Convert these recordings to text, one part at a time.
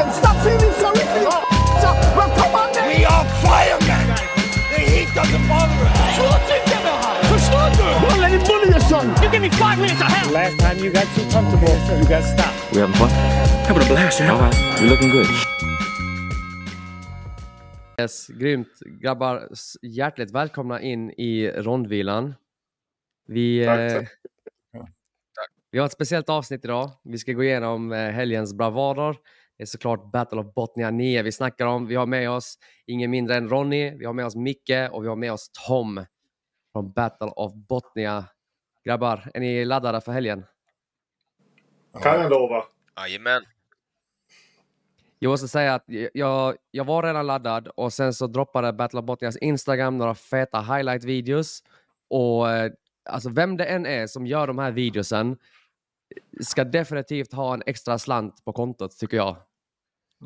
attention. Stop feeling sorry for your Well, come on then. We are firemen! The heat doesn't bother us. Förstår du? Don't let him bully your son. You give me five minutes of hell. Last time you got too comfortable, you got stopped. We having fun? Having a blast, All right. You're looking good. Yes, grymt. Grabbar, hjärtligt välkomna in i rondvilan. Vi, Tack, eh, tack. vi har ett speciellt avsnitt idag. Vi ska gå igenom eh, helgens bravader. Det är såklart Battle of Botnia 9 vi snackar om. Vi har med oss ingen mindre än Ronny, vi har med oss Micke och vi har med oss Tom från Battle of Botnia. Grabbar, är ni laddade för helgen? Kan jag lova. Jajamän. Jag måste säga att jag, jag var redan laddad och sen så droppade Battle of Botnias Instagram några feta highlight-videos. Och eh, alltså vem det än är som gör de här videosen ska definitivt ha en extra slant på kontot tycker jag.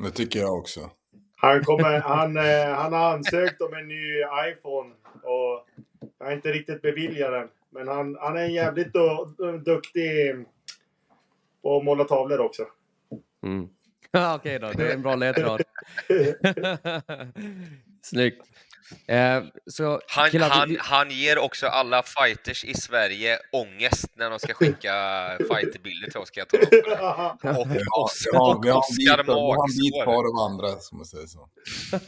Det tycker jag också. Han, kommer, han, eh, han har ansökt om en ny iPhone och jag är inte riktigt beviljad den. Men han, han är jävligt du, du, duktig på att måla tavlor också. Mm. Ja, Okej då, det är en bra ledtråd. Snyggt. Eh, så Han, killar, han, vi- han ger också alla fighters i Sverige ångest när de ska skicka fighterbilder till oss, ska jag tala om. Ja, Och, har, och vi har en bit, Oscar vi har en bit Magsår. av andra, som man säger så.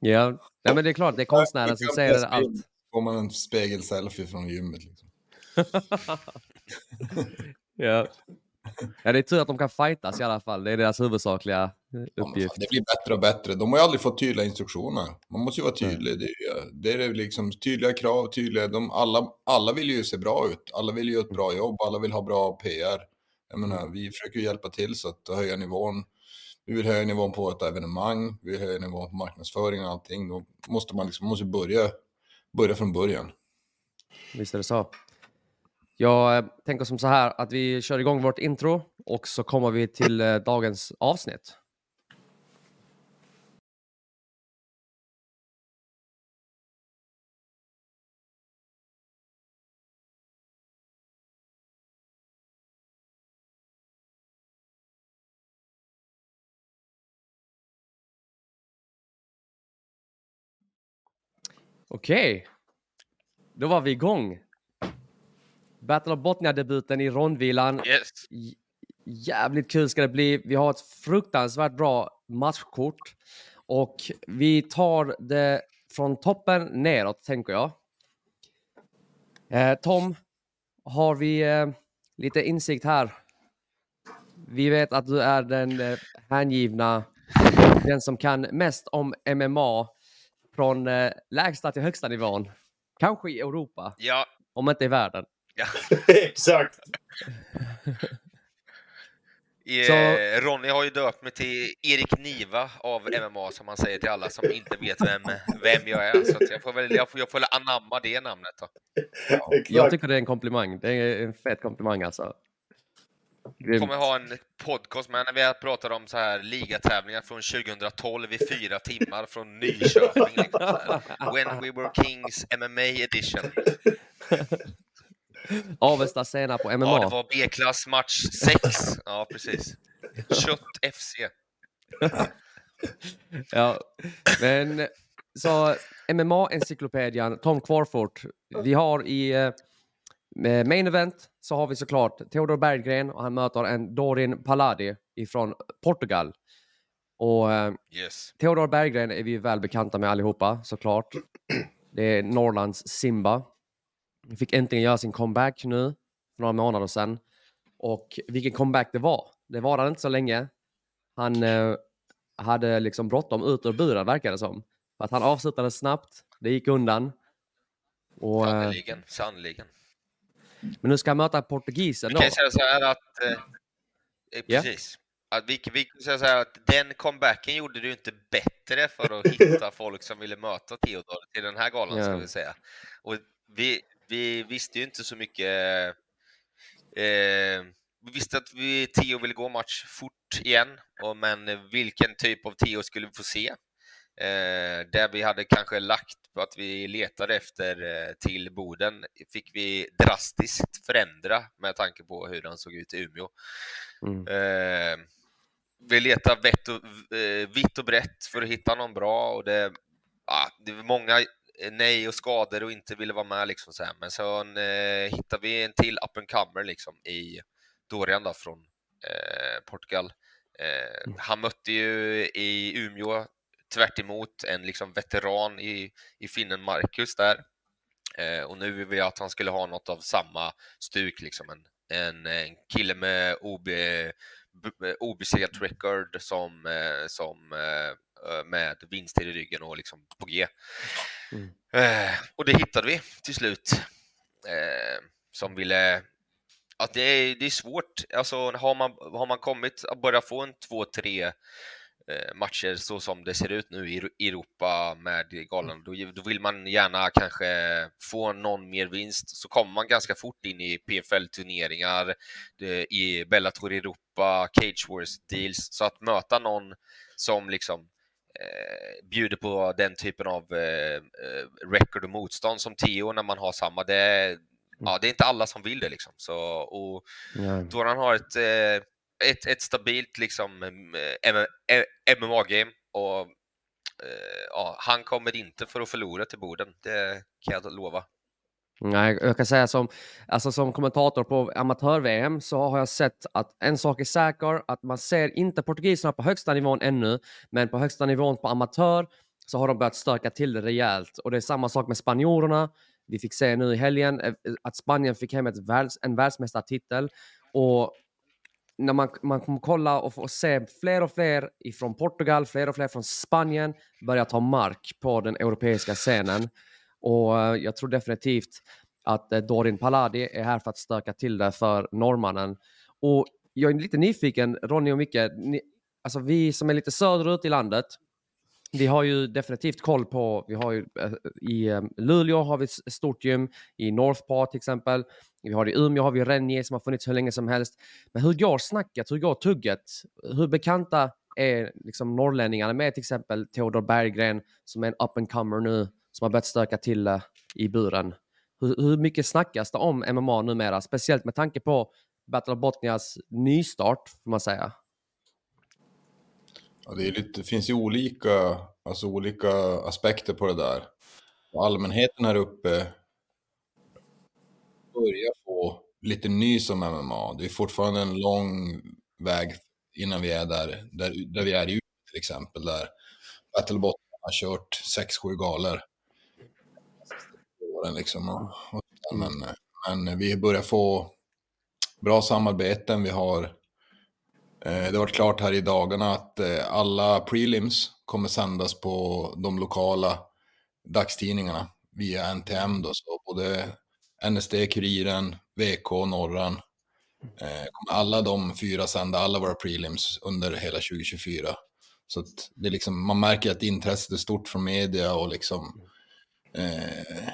ja. Nej, men det är klart, det är konstnären som säger allt. Får man en spegelselfie från gymmet liksom. Ja. ja, det är tur att de kan fightas i alla fall. Det är deras huvudsakliga eh, Ja, uppgift. Det blir bättre och bättre. De har ju aldrig fått tydliga instruktioner. Man måste ju vara tydlig. Det är, det är liksom tydliga krav, tydliga... De, alla, alla vill ju se bra ut. Alla vill ju göra ett bra jobb. Alla vill ha bra PR. Jag menar, vi försöker ju hjälpa till så att höja nivån. Vi vill höja nivån på ett evenemang. Vi vill höja nivån på marknadsföring och allting. Då måste man liksom måste börja, börja från början. Visst är det så. Jag eh, tänker som så här att vi kör igång vårt intro och så kommer vi till eh, dagens avsnitt. Okej, då var vi igång. Battle of Botnia-debuten i rondvilan. yes. J- Jävligt kul ska det bli. Vi har ett fruktansvärt bra matchkort och vi tar det från toppen neråt, tänker jag. Eh, Tom, har vi eh, lite insikt här? Vi vet att du är den eh, hängivna, den som kan mest om MMA från eh, lägsta till högsta nivån. Kanske i Europa, Ja, om inte i världen. ja. Exakt. Eh, Så- Ronny har ju döpt mig till Erik Niva av MMA, som man säger till alla som inte vet vem, vem jag är. Så att jag, får väl, jag, får, jag får väl anamma det namnet då. Exakt. Jag tycker det är en komplimang. Det är en fet komplimang alltså. Grymt. kommer ha en podcast med när vi har pratat om så här ligatävlingar från 2012 i fyra timmar från Nyköping. Liksom. When we were kings MMA edition. Avesta Sena på MMA. Ja, det var B-klass match 6. Ja, precis. Kött FC. Ja, men så MMA-encyklopedian Tom Kvarfort. Vi har i eh, main event så har vi såklart Theodor Berggren och han möter en Dorin Palladi ifrån Portugal. Och eh, Yes. Theodor Berggren är vi väl bekanta med allihopa såklart. Det är Norrlands Simba. Han fick äntligen göra sin comeback nu för några månader sedan. Och vilken comeback det var. Det var inte så länge. Han eh, hade liksom bråttom ut ur buren verkar det som. För att han avslutade snabbt. Det gick undan. Och, eh, Sannerligen, sannerligen. Men nu ska han möta portugisen Vi kan säga så här att... Eh, eh, precis. Att vi, vi kan säga så här att den comebacken gjorde du inte bättre för att hitta folk som ville möta Theodor till den här galan, Ja. ska vi säga. Och vi, vi visste ju inte så mycket... Eh, vi visste att vi, Theo ville gå match fort igen, och, men vilken typ av Theo skulle vi få se? Eh, där vi hade kanske lagt att vi letade efter eh, till Boden fick vi drastiskt förändra med tanke på hur den såg ut i Umeå. Mm. Eh, vi letar vett och, eh, vitt och brett för att hitta någon bra och det, ja, det var många nej och skador och inte ville vara med liksom så här. Men sen eh, hittade vi en till up and comer liksom i Dorian då från eh, Portugal. Eh, han mötte ju i Umeå tvärt emot en liksom veteran i, i finnen Marcus där. Eh, och nu vill vi att han skulle ha något av samma stuk, liksom en, en, en kille med OB, obesegrat record som, eh, som eh, med vinster i ryggen och liksom på G. Mm. Och det hittade vi till slut. Som ville att det är, det är svårt. Alltså, har, man, har man kommit att börja få en två, tre eh, matcher så som det ser ut nu i Europa med galan, då, då vill man gärna kanske få någon mer vinst. Så kommer man ganska fort in i PFL-turneringar, i Bellator Europa, Cage Wars deals. Så att möta någon som liksom eh, bjuder på den typen av eh, eh record och motstånd som Theo när man har samma, det, ja, det är inte alla som vill det liksom. Så, och. Doran har ett, eh, ett, ett stabilt liksom eh, eh, MMA-game eh, och ja, han kommer inte för att förlora till borden, det kan jag lova. Nej, jag kan säga som, alltså som kommentator på amatör-VM så har jag sett att en sak är säker, att man ser inte portugiserna på högsta nivån ännu, men på högsta nivån på amatör så har de börjat stöka till det rejält. Och det är samma sak med spanjorerna. Vi fick se nu i helgen att Spanien fick hem ett världs, en världsmästartitel. Och när man, man kommer kolla och få se fler och fler från Portugal, fler och fler från Spanien börja ta mark på den europeiska scenen. Och eh, jag tror definitivt att eh, Dorin Paladi är här för att stöka till det för norrmannen. Och jag är lite nyfiken, Ronny och Micke, ni, alltså vi som är lite söderut i landet, vi har ju definitivt koll på, vi har ju eh, i eh, Luleå har vi ett stort gym, i Northpaw till exempel, vi har i Umeå har vi Rennie som har funnits hur länge som helst. Men hur går snacket, hur går tugget? Hur bekanta är liksom norrlänningarna med till exempel Theodor Berggren som är en up and comer nu som har börjat stöka till eh, i buren? Hur, hur mycket snackas det om MMA numera? Speciellt med tanke på Battle of Botnias nystart, får man säga. Ja, det, lite, det finns ju olika, alltså olika aspekter på det där. allmänheten här uppe börjar få lite nys om MMA. Det är fortfarande en lång väg innan vi är där, där, där vi är i till exempel, där Battlebot har kört 6-7 galor. Liksom. Och, men, men vi börjar få bra samarbeten. Vi har, Eh, det har varit klart här i dagarna att eh, alla prelims kommer sändas på de lokala dagstidningarna via NTM. Då, så både NSD, Kuriren, VK, Norran. Eh, alla de fyra sända alla våra prelims under hela 2024. Så att det är liksom, man märker att intresset är stort från media och liksom eh,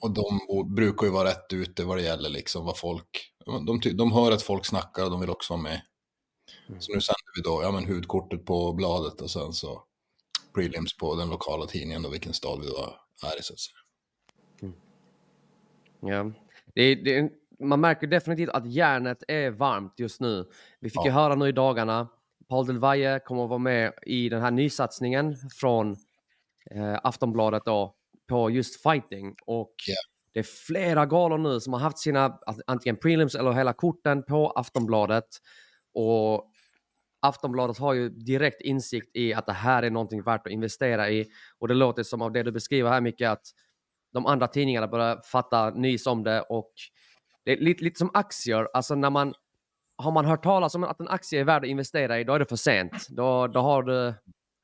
och de brukar ju vara rätt ute vad det gäller liksom vad folk, de, de hör att folk snackar och de vill också vara med. Så nu sänder vi då, ja men hudkortet på bladet och sen så prelims på den lokala tidningen och vilken stad vi då är i så att säga. Ja, det, det, man märker definitivt att järnet är varmt just nu. Vi fick ja. ju höra nu i dagarna, Paul Del Valle kommer att vara med i den här nysatsningen från eh, Aftonbladet då, på just fighting. Och yeah. det är flera galor nu som har haft sina antingen prelims eller hela korten på Aftonbladet. Och Aftonbladet har ju direkt insikt i att det här är någonting värt att investera i. Och det låter som av det du beskriver här mycket att de andra tidningarna börjar fatta nys om det och det är lite, lite som aktier. Alltså när man har man hört talas om att en aktie är värd att investera i, då är det för sent. Då, då, har, du,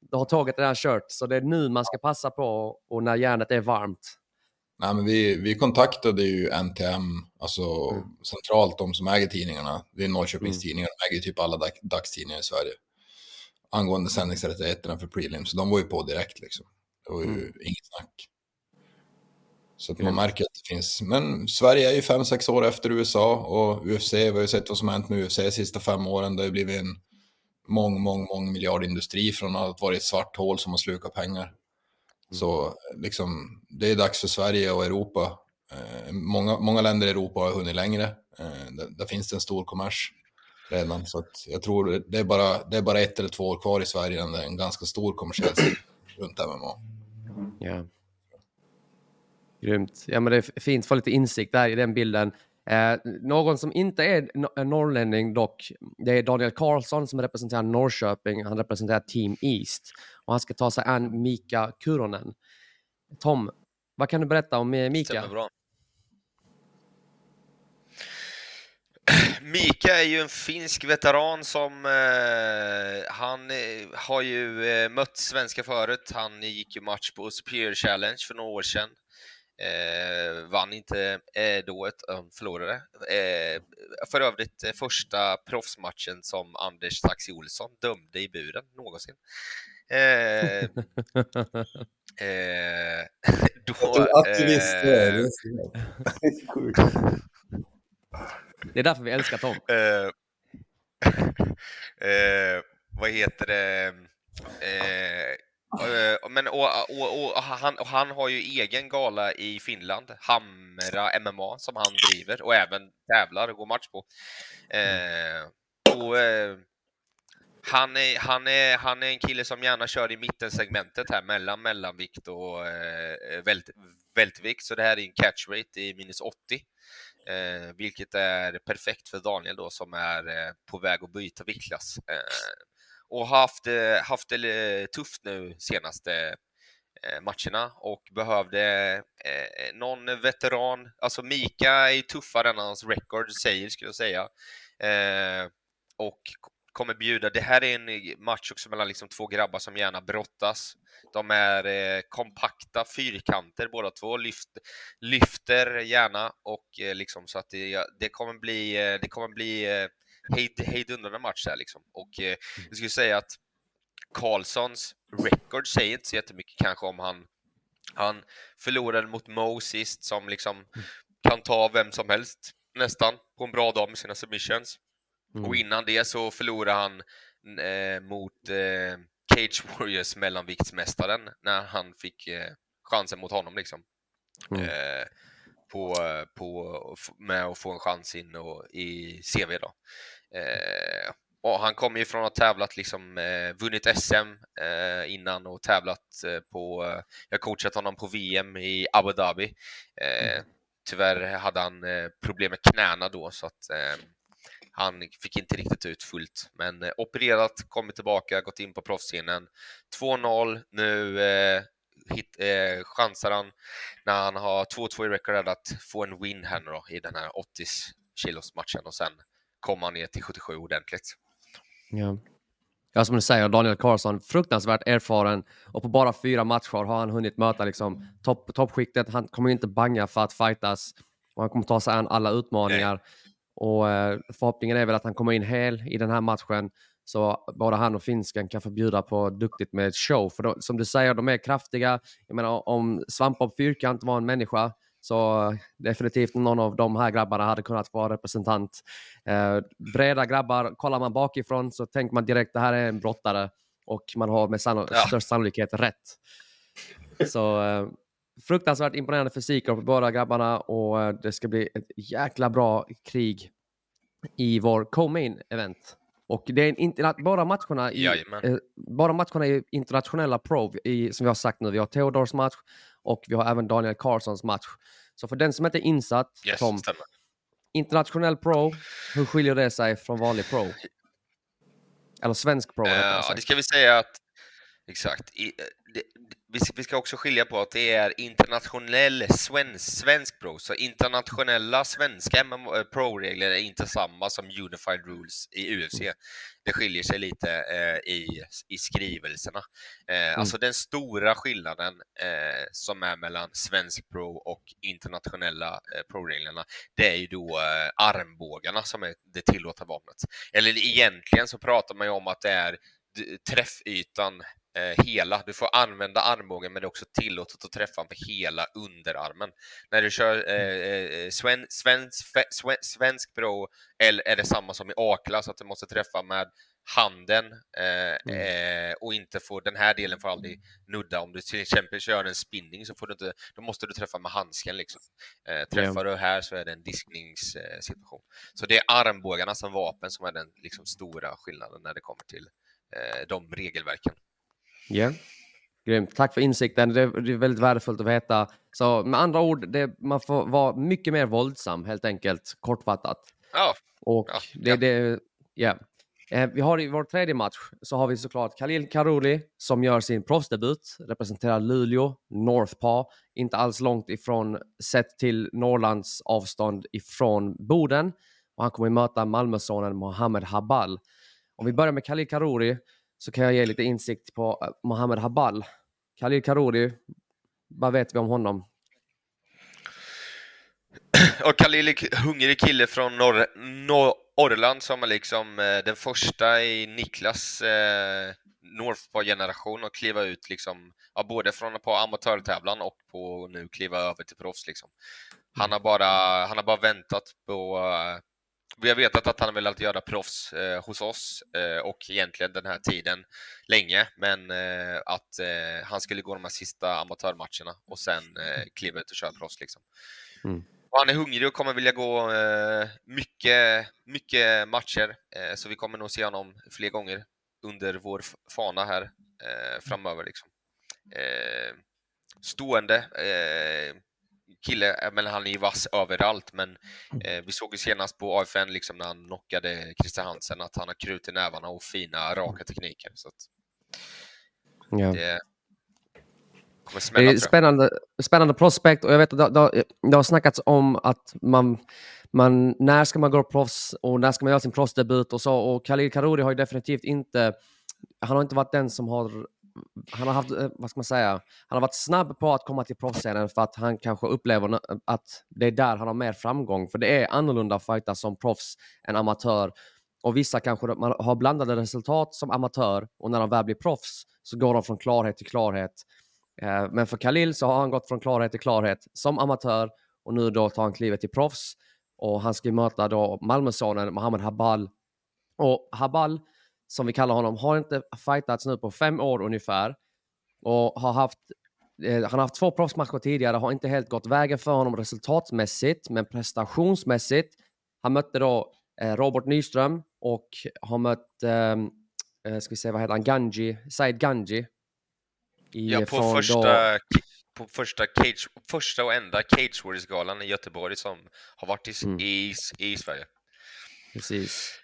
då har tåget redan kört. Så det är nu man ska passa på och när järnet är varmt. Nej, men vi, vi kontaktade ju NTM, alltså mm. centralt, de som äger tidningarna. Det är Norrköpings mm. tidningar, de äger typ alla dag, dagstidningar i Sverige. Angående sändningsrättigheterna för prelims, de var ju på direkt liksom. Det var ju mm. inget snack. Så att man märker att det finns, men Sverige är ju fem sex år efter USA och UFC, vi har ju sett vad som har hänt med UFC de sista fem åren. Det har blivit en mång, mång, mång miljardindustri från att vara ett svart hål som har slukat pengar. Mm. Så liksom, det är dags för Sverige och Europa. Eh, många, många länder i Europa har hunnit längre. Eh, där, där, finns det en stor kommers. redan. Så att jag tror det är, bara, det är bara ett eller två år kvar i Sverige innan det är en ganska stor kommersiell runt MMA. Ja. Grymt. Ja, men det är fint att få lite insikt där i den bilden. Eh, någon som inte är en norrlänning dock, det är Daniel Karlsson som representerar Norrköping. Han representerar Team East och han ska ta sig an Mika Kuronen. Tom, vad kan du berätta om eh, Mika? Bra. Mika är ju en finsk veteran som eh, han eh, har ju eh, mött svenska förut. Han gick ju match på Superior Challenge för några år sedan. Eh, vann inte eh, då, ett, eh, förlorade. Eh, för övrigt eh, första proffsmatchen som Anders Taxi Olsson dömde i buren någonsin. Eh, eh, då, Att du visste det. eh, det är är sjukt. Det är därför vi älskar Tom. Eh, eh, vad heter det? Eh, eh, men, och, och, och, han, och han har ju egen gala i Finland, Hamra MMA, som han driver och även tävlar och går match på. Eh, och, eh, han, är, han, är, han är en kille som gärna kör i mittensegmentet här mellan mellanvikt och eh, vält, vältvikt, så det här är en catch rate i minus 80. Eh, vilket är perfekt för Daniel då som är eh, på väg att byta viktklass. Och har haft, eh, haft det tufft nu senaste eh, matcherna och behövde eh, någon veteran. Alltså Mika är tuffare än hans record säger skulle jag säga. Och kommer bjuda, det här är en match också mellan liksom två grabbar som gärna brottas. De är eh, kompakta fyrkanter båda två, lyft, lyfter gärna och eh, liksom så att det, det kommer bli, eh, det kommer bli eh, hejd, hejdundrande match där liksom. Och eh, jag skulle säga att Karlssons record säger inte så jättemycket kanske om han han förlorade mot Mo sist som liksom kan ta vem som helst nästan på en bra dag med sina submissions. Mm. Och innan det så förlorade han eh, mot eh, Cage Warriors mellanviktsmästaren när han fick eh, chansen mot honom liksom. Mm. På, på, med att få en chans in och, i CV då. Eh, och han kommer ju från att ha tävlat, liksom, eh, vunnit SM eh, innan och tävlat eh, på, eh, jag coachat honom på VM i Abu Dhabi. Eh, tyvärr hade han problem med knäna då så att han fick inte riktigt ut fullt, men opererat, kommit tillbaka, gått in på proffsscenen. 2-0, nu hit, eh, chansar han när han har 2-2 i record att få en win här nu då, i den här 80 kilos matchen och sen kommer han ner till 77 ordentligt. Ja. ja, som du säger, Daniel Karlsson, fruktansvärt erfaren och på bara fyra matcher har han hunnit möta liksom, topp, toppskiktet. Han kommer inte banga för att fightas och han kommer ta sig an alla utmaningar. Och eh, förhoppningen är väl att han kommer in hel i den här matchen så både han och finsken kan få bjuda på duktigt med show. För då, som du säger, de är kraftiga. Jag menar om Svampbob Fyrkant var en människa så definitivt någon av de här grabbarna hade kunnat vara representant. Eh, breda grabbar, kollar man bakifrån så tänker man direkt det här är en brottare och man har med sanno- Ja. störst sannolikhet rätt. Så eh, fruktansvärt imponerande fysiker på båda grabbarna och eh, det ska bli ett jäkla bra krig i vår co-main event. Och det är interna- bara matcherna i, eh, bara matcherna i internationella pro, i, som vi har sagt nu. Vi har Theodors match och vi har även Daniel Carlssons match. Så för den som inte är insatt, Yes, Tom, stämmer. internationell pro, hur skiljer det sig från vanlig pro? Eller svensk pro, rättare Eh, det ska vi säga att Exakt. I, eh, det, vi, ska också skilja på att det är internationell svensk, svensk pro, så internationella svenska MMA pro-regler är inte samma som Unified Rules i UFC. Det skiljer sig lite eh, i, i skrivelserna. Eh, Alltså den stora skillnaden eh, som är mellan svensk pro och internationella eh, pro-reglerna, det är ju då eh, armbågarna som är det tillåtna vapnet. Eller egentligen så pratar man ju om att det är träffytan eh, hela. Du får använda armbågen men det är också tillåtet att träffa med hela underarmen. När du kör eh, eh, sven, svensk, sven, svensk pro eller är det samma som i A-klass att du måste träffa med handen eh, eh, och inte få den här delen får aldrig nudda. Om du till exempel kör en spinning så får du inte, då måste du träffa med handsken liksom. Eh, träffar du här så är det en diskningssituation. Eh, situation. så det är armbågarna som vapen som är den liksom, stora skillnaden när det kommer till eh, de regelverken. Ja. Grymt. Tack för insikten. Det är, det är väldigt värdefullt att veta. Så med andra ord, det, man får vara mycket mer våldsam helt enkelt, kortfattat. Ja, Och Ja, det, det, ja. Eh, Vi har i vår tredje match så har vi såklart Khalil Karoli som gör sin proffsdebut, representerar Luleå, Northpaw, inte alls långt ifrån sett till Norrlands avstånd ifrån Boden. Och han kommer att möta Malmösonen Mohamed Habal. Om vi börjar med Khalil Karori så kan jag ge lite insikt på eh, Mohamed Habal. Khalil Karori, vad vet vi om honom? och Khalil är hungrig kille från norr, norr, Norrland som är liksom eh, den första i Niklas eh, Northpaw-generation att kliva ut liksom, ja, både från på amatörtävlan och på nu kliva över till proffs. Liksom. Han, har bara, han har bara väntat på eh, vi har vetat att han velat göra proffs eh, hos oss eh, och egentligen den här tiden länge, men eh, att eh, han skulle gå de här sista amatörmatcherna och sen eh, kliva ut och köra proffs. Liksom. Mm. Han är hungrig och kommer vilja gå eh, mycket, mycket matcher, så vi kommer nog se honom fler gånger under vår fana här framöver. Liksom. Stående kille, eh, men han är ju vass överallt, men eh, vi såg ju senast på AFN liksom när han knockade Christer Hansen att han har krut i nävarna och fina raka tekniker. Så att Ja. det kommer Det smälla är spännande, spännande prospect och jag vet att det, det, det har snackats om att man, man, när ska man gå proffs och när ska man göra sin proffsdebut och så. Och Khalil Karori har ju definitivt inte, han har inte varit den som har, han har haft, eh, vad ska man säga, han har varit snabb på att komma till proffsscenen för att han kanske upplever att det är där han har mer framgång. För det är annorlunda att som proffs än amatör. Och vissa kanske man har blandade resultat som amatör och när de väl blir proffs så går de från klarhet till klarhet. Eh, men för Khalil så har han gått från klarhet till klarhet som amatör och nu då tar han klivet till proffs. Och han ska ju möta då Malmösonen Mohammed Habal. Och Habal, som vi kallar honom, har inte fightats nu på fem år ungefär. Och har haft, eh, han har haft två proffsmatcher tidigare, har inte helt gått vägen för honom resultatmässigt, men prestationsmässigt. Han mötte då eh, Robert Nyström och har mött, ehm, eh, ska vi se vad heter han, Ganji, Said Ganji. I, Ja, på från då- första, på första, cage, första och enda Cage Warriors-galan i Göteborg som har varit i, Mm. i, i Sverige. Precis.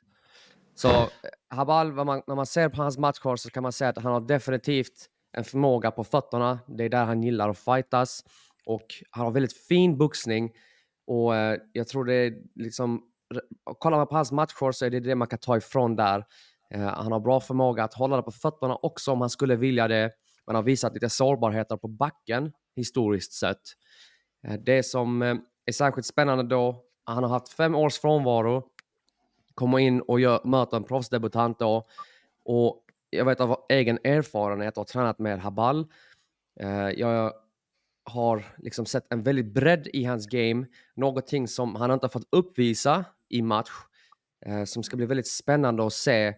Så Habal, man, när man ser på hans matcher så kan man säga att han har definitivt en förmåga på fötterna. Det är där han gillar att fightas. Och han har väldigt fin boxning. Och eh, jag tror det är liksom... Kollar man på hans matcher så är det det man kan ta ifrån där. Eh, han har bra förmåga att hålla det på fötterna också om han skulle vilja det. Man har visat lite sårbarheter på backen historiskt sett. Eh, det som eh, är särskilt spännande då, han har haft fem års frånvaro kommer in och gör, möter en proffsdebutant då. Och jag vet av egen erfarenhet och har tränat med Habal. Eh, jag har liksom sett en väldigt bredd i hans game. Någonting som han inte har fått uppvisa i match. Eh, som ska bli väldigt spännande att se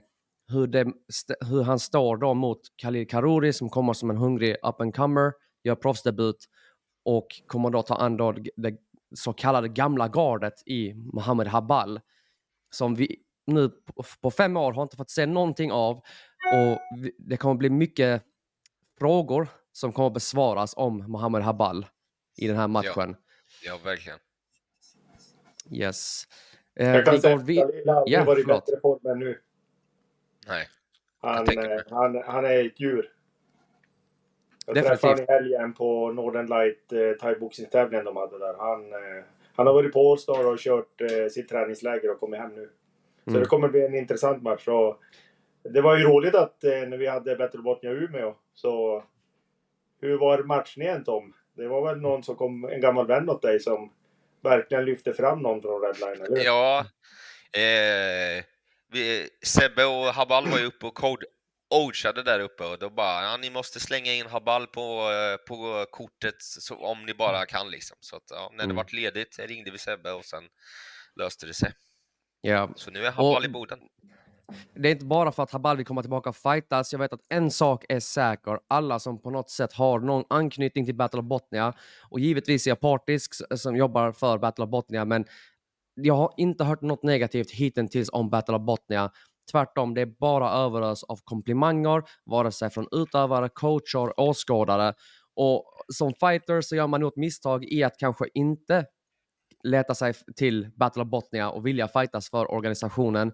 hur, det, hur han står då mot Khalil Karouri som kommer som en hungrig up and comer, gör proffsdebut och kommer då ta an då det, det så kallade gamla gardet i Mohamed Habal som vi nu på- fem år har inte fått se någonting av. Och det kommer bli mycket frågor som kommer besvaras om Mohamed Habal i den här matchen. Ja, verkligen. Yes. Eh, Jag kan säga att vi... Har Ja, varit i förlåt. bättre form än nu. Nej. Han, eh, han, han är ett djur. Jag Definitivt. träffade honom i helgen på Northern Light eh, thaiboxningstävlingen de hade där. Han, eh, han har varit på Allstar och kört eh, sitt träningsläger och kommit hem nu. Så Mm. det kommer bli en intressant match. Och det var ju roligt att eh, när vi hade Battle Botnia Umeå så... Hur var matchningen Tom? Det var väl någon som kom, en gammal vän åt dig som verkligen lyfte fram någon från Redline, eller hur? Ja, eh, vi, Sebbe och Habal var ju uppe och code, ogeade där uppe och då bara, ja, ni måste slänga in Habal på, eh, på kortet så, om ni bara kan liksom. Så att, ja, när det Mm. vart ledigt ringde vi Sebbe och sen löste det sig. Ja. Så nu är Habal Och- i Boden. Det är inte bara för att Habal vill komma tillbaka och fightas. Jag vet att en sak är säker. Alla som på något sätt har någon anknytning till Battle of Botnia och givetvis är jag partisk som jobbar för Battle of Botnia, men jag har inte hört något negativt hittills om Battle of Botnia. Tvärtom, det är bara överös av komplimanger, vare sig från utövare, coacher, åskådare. Och som fighter så gör man nog ett misstag i att kanske inte leta sig till Battle of Botnia och vilja fightas för organisationen.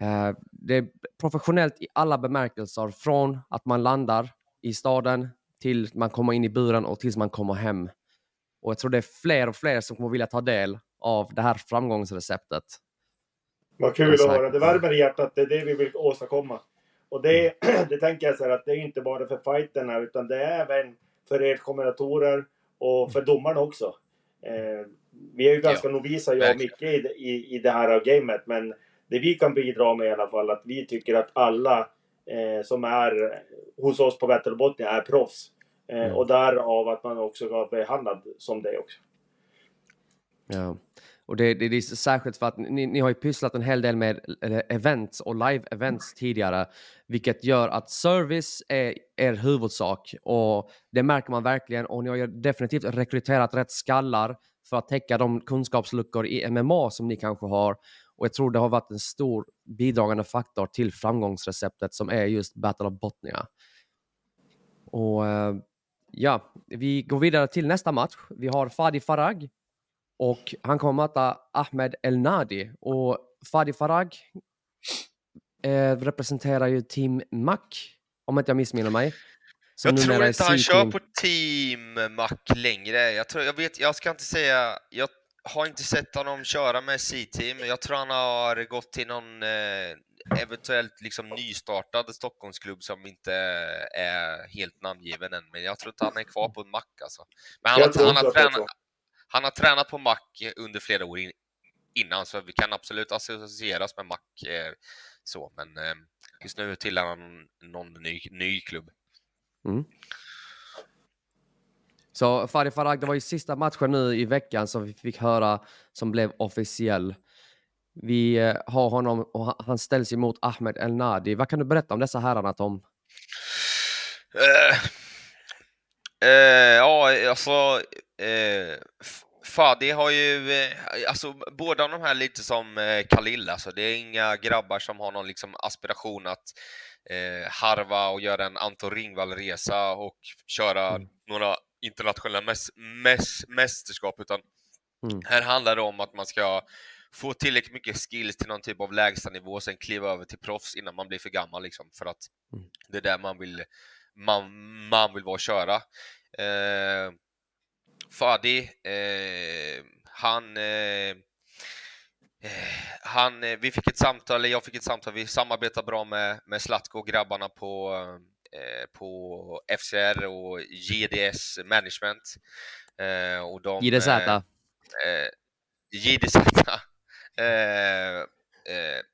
Eh, det är professionellt i alla bemärkelser, från att man landar i staden till man kommer in i buren och tills man kommer hem. Och jag tror det är fler och fler som kommer vilja ta del av det här framgångsreceptet. Vad kul Exakt. att höra. Det värmer i hjärtat. Det är det vi vill åstadkomma. Och det, det tänker jag så här att det är inte bara för fighterna utan det är även för er kommentatorer och för domarna också. Eh, vi är ju ganska novisa, jag och. Micke, i, i, i det här gamet. Men det vi kan bidra med i alla fall att vi tycker att alla eh, som är hos oss på Vätterbottnia är proffs. Eh, Mm. Och därav att man också ska bli behandlad som det också. Ja. Och det, det, det är särskilt för att ni, ni har ju pysslat en hel del med eh, events och live-events tidigare, vilket gör att service är er huvudsak och det märker man verkligen och ni har ju definitivt rekryterat rätt skallar för att täcka de kunskapsluckor i MMA som ni kanske har. Och jag tror det har varit en stor bidragande faktor till framgångsreceptet som är just Battle of Botnia. Och eh, ja, vi går vidare till nästa match. Vi har Fadi Farag och han kommer möta Ahmed El Nadi. Och Fadi Farag eh, representerar ju Team Mac, om inte jag missminner mig. Jag tror inte han kör på Team Mac längre. Jag, tror, jag, vet, jag ska inte säga... Jag har inte sett honom köra med C-team. Jag tror han har gått till någon eh, eventuellt liksom nystartad Stockholmsklubb som inte är helt namngiven än. Men jag tror inte han är kvar på Mac alltså. Men han, Jag har, han, har tränat, han har tränat på Mac under flera år in, innan, så vi kan absolut associeras med Mac. Eh, så, men eh, just nu tillhör han någon ny, ny klubb. Så Fadi Farag, det var ju sista matchen nu i veckan som vi fick höra som blev officiell. Vi eh, har honom och han- ställs emot Ahmed El Nadi. Vad kan du berätta om dessa herrarna Tom? Eh, eh, ja, alltså... Eh, Fadi har ju... Eh, alltså, båda de här lite som eh, Khalil. Alltså, det är inga grabbar som har någon liksom, aspiration att eh, harva och göra en Anton Ringvall-resa och köra Mm. några internationella mäs- mäs- mästerskap, utan Mm. här handlar det om att man ska få tillräckligt mycket skills till någon typ av lägstanivå och sen kliva över till proffs innan man blir för gammal liksom, för att Mm. det är där man vill, man, man vill vara och köra. Eh, Fadi, eh, han, eh, eh, han, eh, vi fick ett samtal, eller jag fick ett samtal, vi samarbetar bra med, med Zlatko och grabbarna på, eh, på FCR och JDS Management. Eh, och de, JDZ. eh, JDZ. Eh,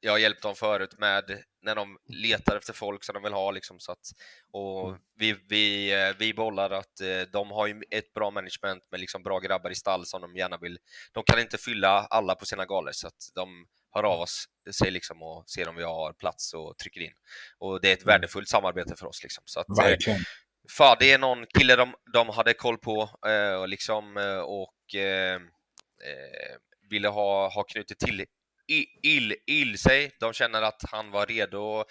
jag har hjälpt dem förut med när de letar efter folk som de vill ha. Liksom, så att, och vi, vi, eh, vi bollar att eh, de har ju ett bra management med liksom bra grabbar i stall som de gärna vill. De kan inte fylla alla på sina galor så att de hör av oss sig liksom och ser om vi har plats och trycker in. Och det är ett värdefullt samarbete för oss. Liksom. Så att, eh, Verkligen. Fadi är någon kille de, de hade koll på eh, och, liksom, eh, och eh, eh, ville ha, ha knutit till ill, ill sig. De känner att han var redo,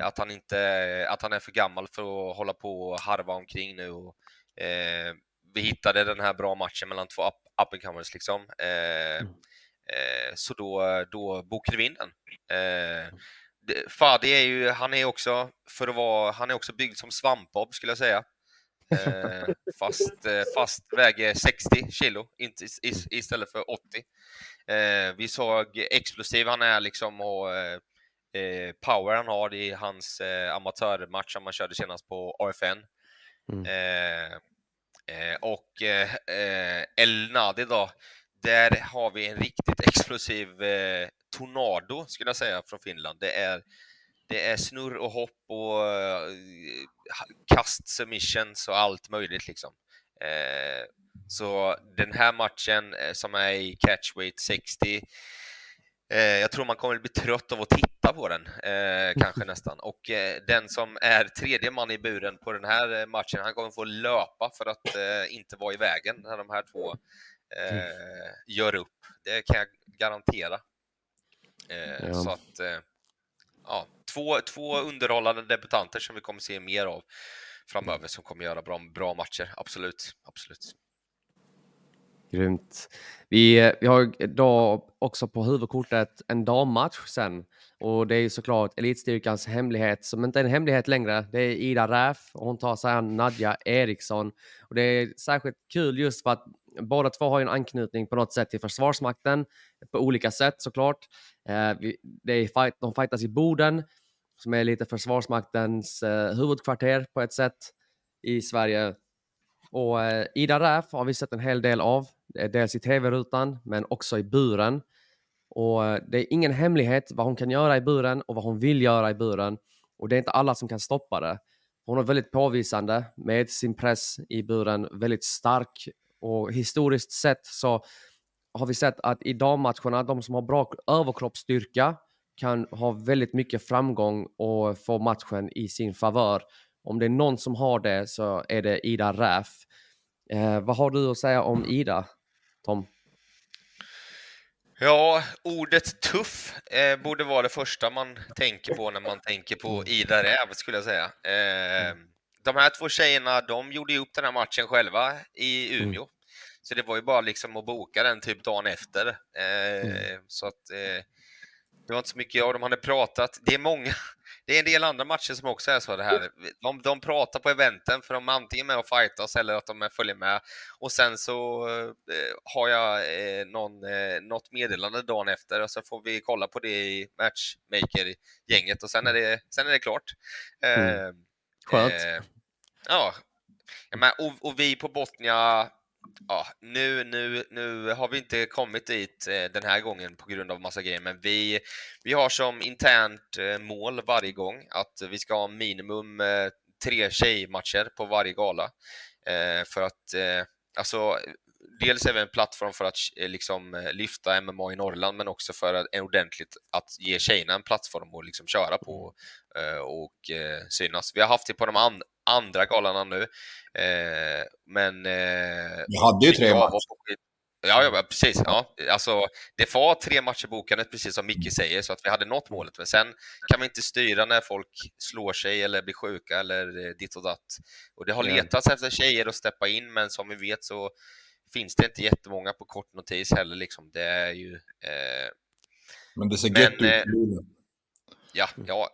att han, inte, att han är för gammal för att hålla på och harva omkring nu. Och, eh, vi hittade den här bra matchen mellan två up, up and comers liksom. Eh, eh, så då, då bokade vi in den. Eh, det- Fadi är ju, han är också, för att vara, han är också byggd som svampbob skulle jag säga. Eh, fast, eh, fast väger 60 kilo inte, is- is- istället för 80. Eh, vi såg explosiv han är liksom och eh, eh, power han har i hans eh, amatörmatch som han körde senast på AFN. Mm. Och eh, El Nadi då, där har vi en riktigt explosiv tornado skulle jag säga från Finland. Det är, det är snurr och hopp och eh, kast submissions och allt möjligt liksom. Eh, så den här matchen eh, som är i catchweight 60 eh, jag tror man kommer bli trött av att titta på den, eh, kanske nästan. Och den som är tredje man i buren på den här matchen, han kommer få löpa för att inte vara i vägen när de här två gör upp. Det kan jag garantera. Ja. Så att, ja, två, två underhållande debutanter som vi kommer se mer av framöver som kommer göra bra, bra matcher. Absolut, absolut. Grymt. Vi, vi har idag också på huvudkortet en dammatch sen. Och det är ju såklart Elitstyrkans hemlighet, som inte är en hemlighet längre. Det är Ida Räf och hon tar sig an Nadja Eriksson. Och det är särskilt kul just för att båda två har ju en anknytning på något sätt till Försvarsmakten. På olika sätt såklart. Eh, vi, det är fight, de fightas i Boden, som är lite Försvarsmaktens eh, huvudkvarter på ett sätt i Sverige. Och eh, Ida Räf har vi sett en hel del av, eh, dels i tv-rutan men också i buren. Och eh, det är ingen hemlighet vad hon kan göra i buren och vad hon vill göra i buren. Och det är inte alla som kan stoppa det. Hon är väldigt påvisande med sin press i buren, väldigt stark. Och historiskt sett så har vi sett att i dammatcherna, de som har bra överkroppsstyrka kan ha väldigt mycket framgång och få matchen i sin favör. Om det är någon som har det så är det Ida Räf. Eh, vad har du att säga om Ida, Tom? Ja, ordet tuff eh, borde vara det första man tänker på när man tänker på Ida Räv, skulle jag säga. Eh, de här två tjejerna, de gjorde ju upp den här matchen själva i Umeå. Så det var ju bara liksom att boka den typ dagen efter. Eh, Så att eh, det var inte så mycket jag de hade pratat. Det är många, det är en del andra matcher som också är så det här. De, de pratar på eventen för de är antingen med och fightas eller att de är följer med. Och sen så eh, har jag eh, någon, eh, något meddelande dagen efter och så får vi kolla på det i Matchmaker-gänget och sen är det, sen är det klart. Mm. Skönt. Eh, ja, Ja, men, och, och vi på Botnia, ja, nu, nu, nu har vi inte kommit dit eh, den här gången på grund av massa grejer, men vi, vi har som internt eh, mål varje gång att vi ska ha minimum eh, tre tjejmatcher på varje gala. Eh, för att, eh, alltså, dels är vi en plattform för att eh, liksom eh, lyfta MMA i Norrland, men också för att, eh, ordentligt att ge tjejerna en plattform att liksom köra på eh, och eh, synas. Vi har haft det på de an andra galorna nu, men Vi hade ju tre matcher. Ja, ja, precis. Ja. Alltså, det var tre matcher bokade, precis som Micke säger, så att vi hade nått målet. Men sen kan vi inte styra när folk slår sig eller blir sjuka eller ditt och datt. Och det har letats efter tjejer att steppa in, men som vi vet så finns det inte jättemånga på kort notis heller. Liksom. Det är ju... Eh, Men det ser Men, gött ut. eh. Ja, ja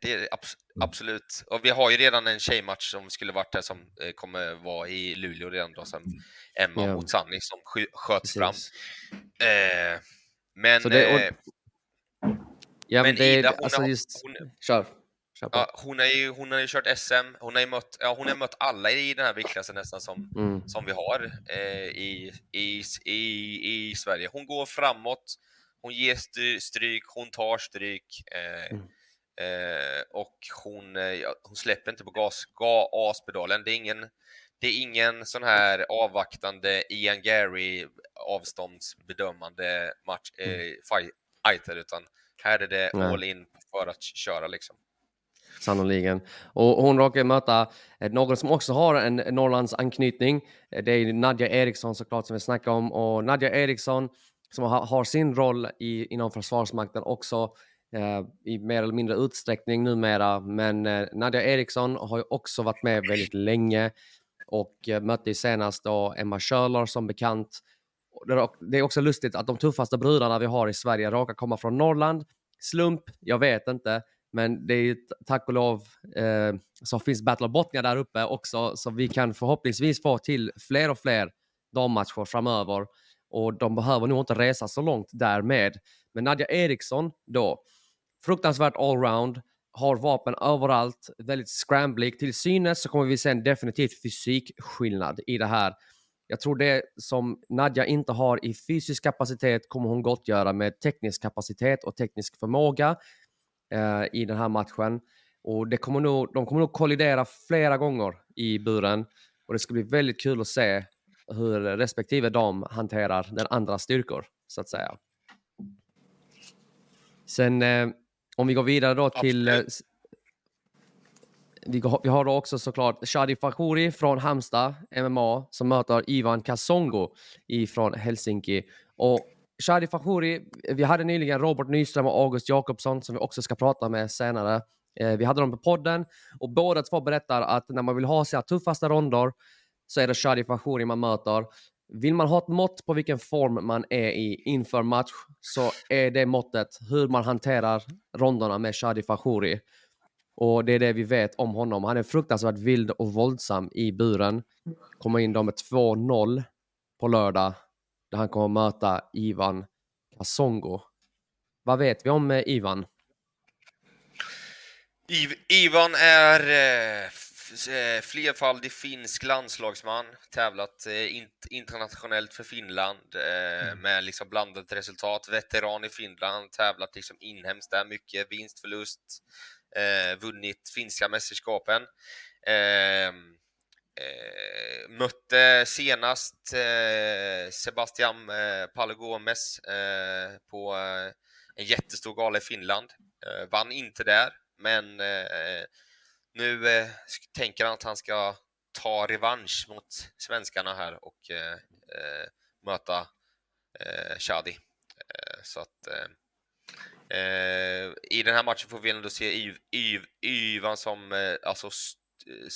det är abs absolut. Och vi har ju redan en tjejmatch som skulle varit där som eh, kommer vara i Luleå redan då, som Emma Ja. mot Sanni som sköts fram. Precis. Eh, men Så det- och- eh, Ja, Men det, är- Ida, hon alltså har- just... hon-. Ja, hon, är ju, hon har ju kört SM, hon har ju mött, ja, hon har mött alla i den här viktklassen nästan som, Mm. som vi har eh, i, i, i, i Sverige. Hon går framåt, hon ger stry- stryk, hon tar stryk eh, Mm. eh, och hon, eh, ja, hon släpper inte på gas, gaspedalen. Det är ingen, det är ingen sån här avvaktande Ian Gary avståndsbedömande match, eh, fight- fighter, utan här är det all in för att köra liksom. Sannoliken. Och hon råkar möta eh, någon som också har en Norrlands anknytning. Eh, det är Nadja Eriksson såklart som vi snackar om. Och Nadja Eriksson som har, sin roll i, inom Försvarsmakten också eh, i mer eller mindre utsträckning numera. Men eh, Nadja Eriksson har ju också varit med väldigt länge och eh, mötte ju senast då Emma Schöler som bekant. Det är också lustigt att de tuffaste brudarna vi har i Sverige råkar komma från Norrland. Slump? Jag vet inte. Men det är ju tack och lov eh, så finns Battle of Botnia där uppe också, så vi kan förhoppningsvis få till fler och fler dammatcher framöver. Och de behöver nog inte resa så långt därmed. Men Nadja Eriksson då, fruktansvärt allround, har vapen överallt, väldigt scramblig. Till synes så kommer vi se en definitivt fysikskillnad i det här. Jag tror det som Nadja inte har i fysisk kapacitet kommer hon gottgöra med teknisk kapacitet och teknisk förmåga eh, i den här matchen. Och det kommer nog, de kommer nog kollidera flera gånger i buren. Och det ska bli väldigt kul att se hur respektive dam hanterar den andra styrkor, så att säga. Sen eh, om vi går vidare då till... Eh, vi, går, vi har då också såklart Shadi Fakhuri från Halmstad, MMA, som möter Ivan Kasongo ifrån Helsinki. Och Shadi Fahouri, vi hade nyligen Robert Nyström och August Jakobsson som vi också ska prata med senare. Eh, vi hade dem på podden och båda två berättar att när man vill ha sina tuffaste ronder så är det Shadi Fahouri man möter. Vill man ha ett mått på vilken form man är i inför match så är det måttet hur man hanterar ronderna med Shadi Fahouri. Och det är det vi vet om honom. Han är fruktansvärt vild och våldsam i buren. Kommer in då med 2-0 på lördag där han kommer möta Ivan Kasongo. Vad vet vi om eh, Ivan? Iv Ivan är eh, eh, flerfaldig finsk landslagsman, tävlat eh, int internationellt för Finland eh, med liksom blandat resultat. Veteran i Finland, tävlat liksom inhemskt där mycket, vinst, förlust, eh, vunnit finska mästerskapen. Eh, mötte senast eh, Sebastian eh, Paolo Gomes eh, på eh, en jättestor gala i Finland. Eh, vann inte där, men eh, nu eh, tänker han att han ska ta revansch mot svenskarna här och eh, eh, möta eh, Shadi. Eh, så att eh, eh, i den här matchen får vi ändå se Yvan som eh, alltså eh,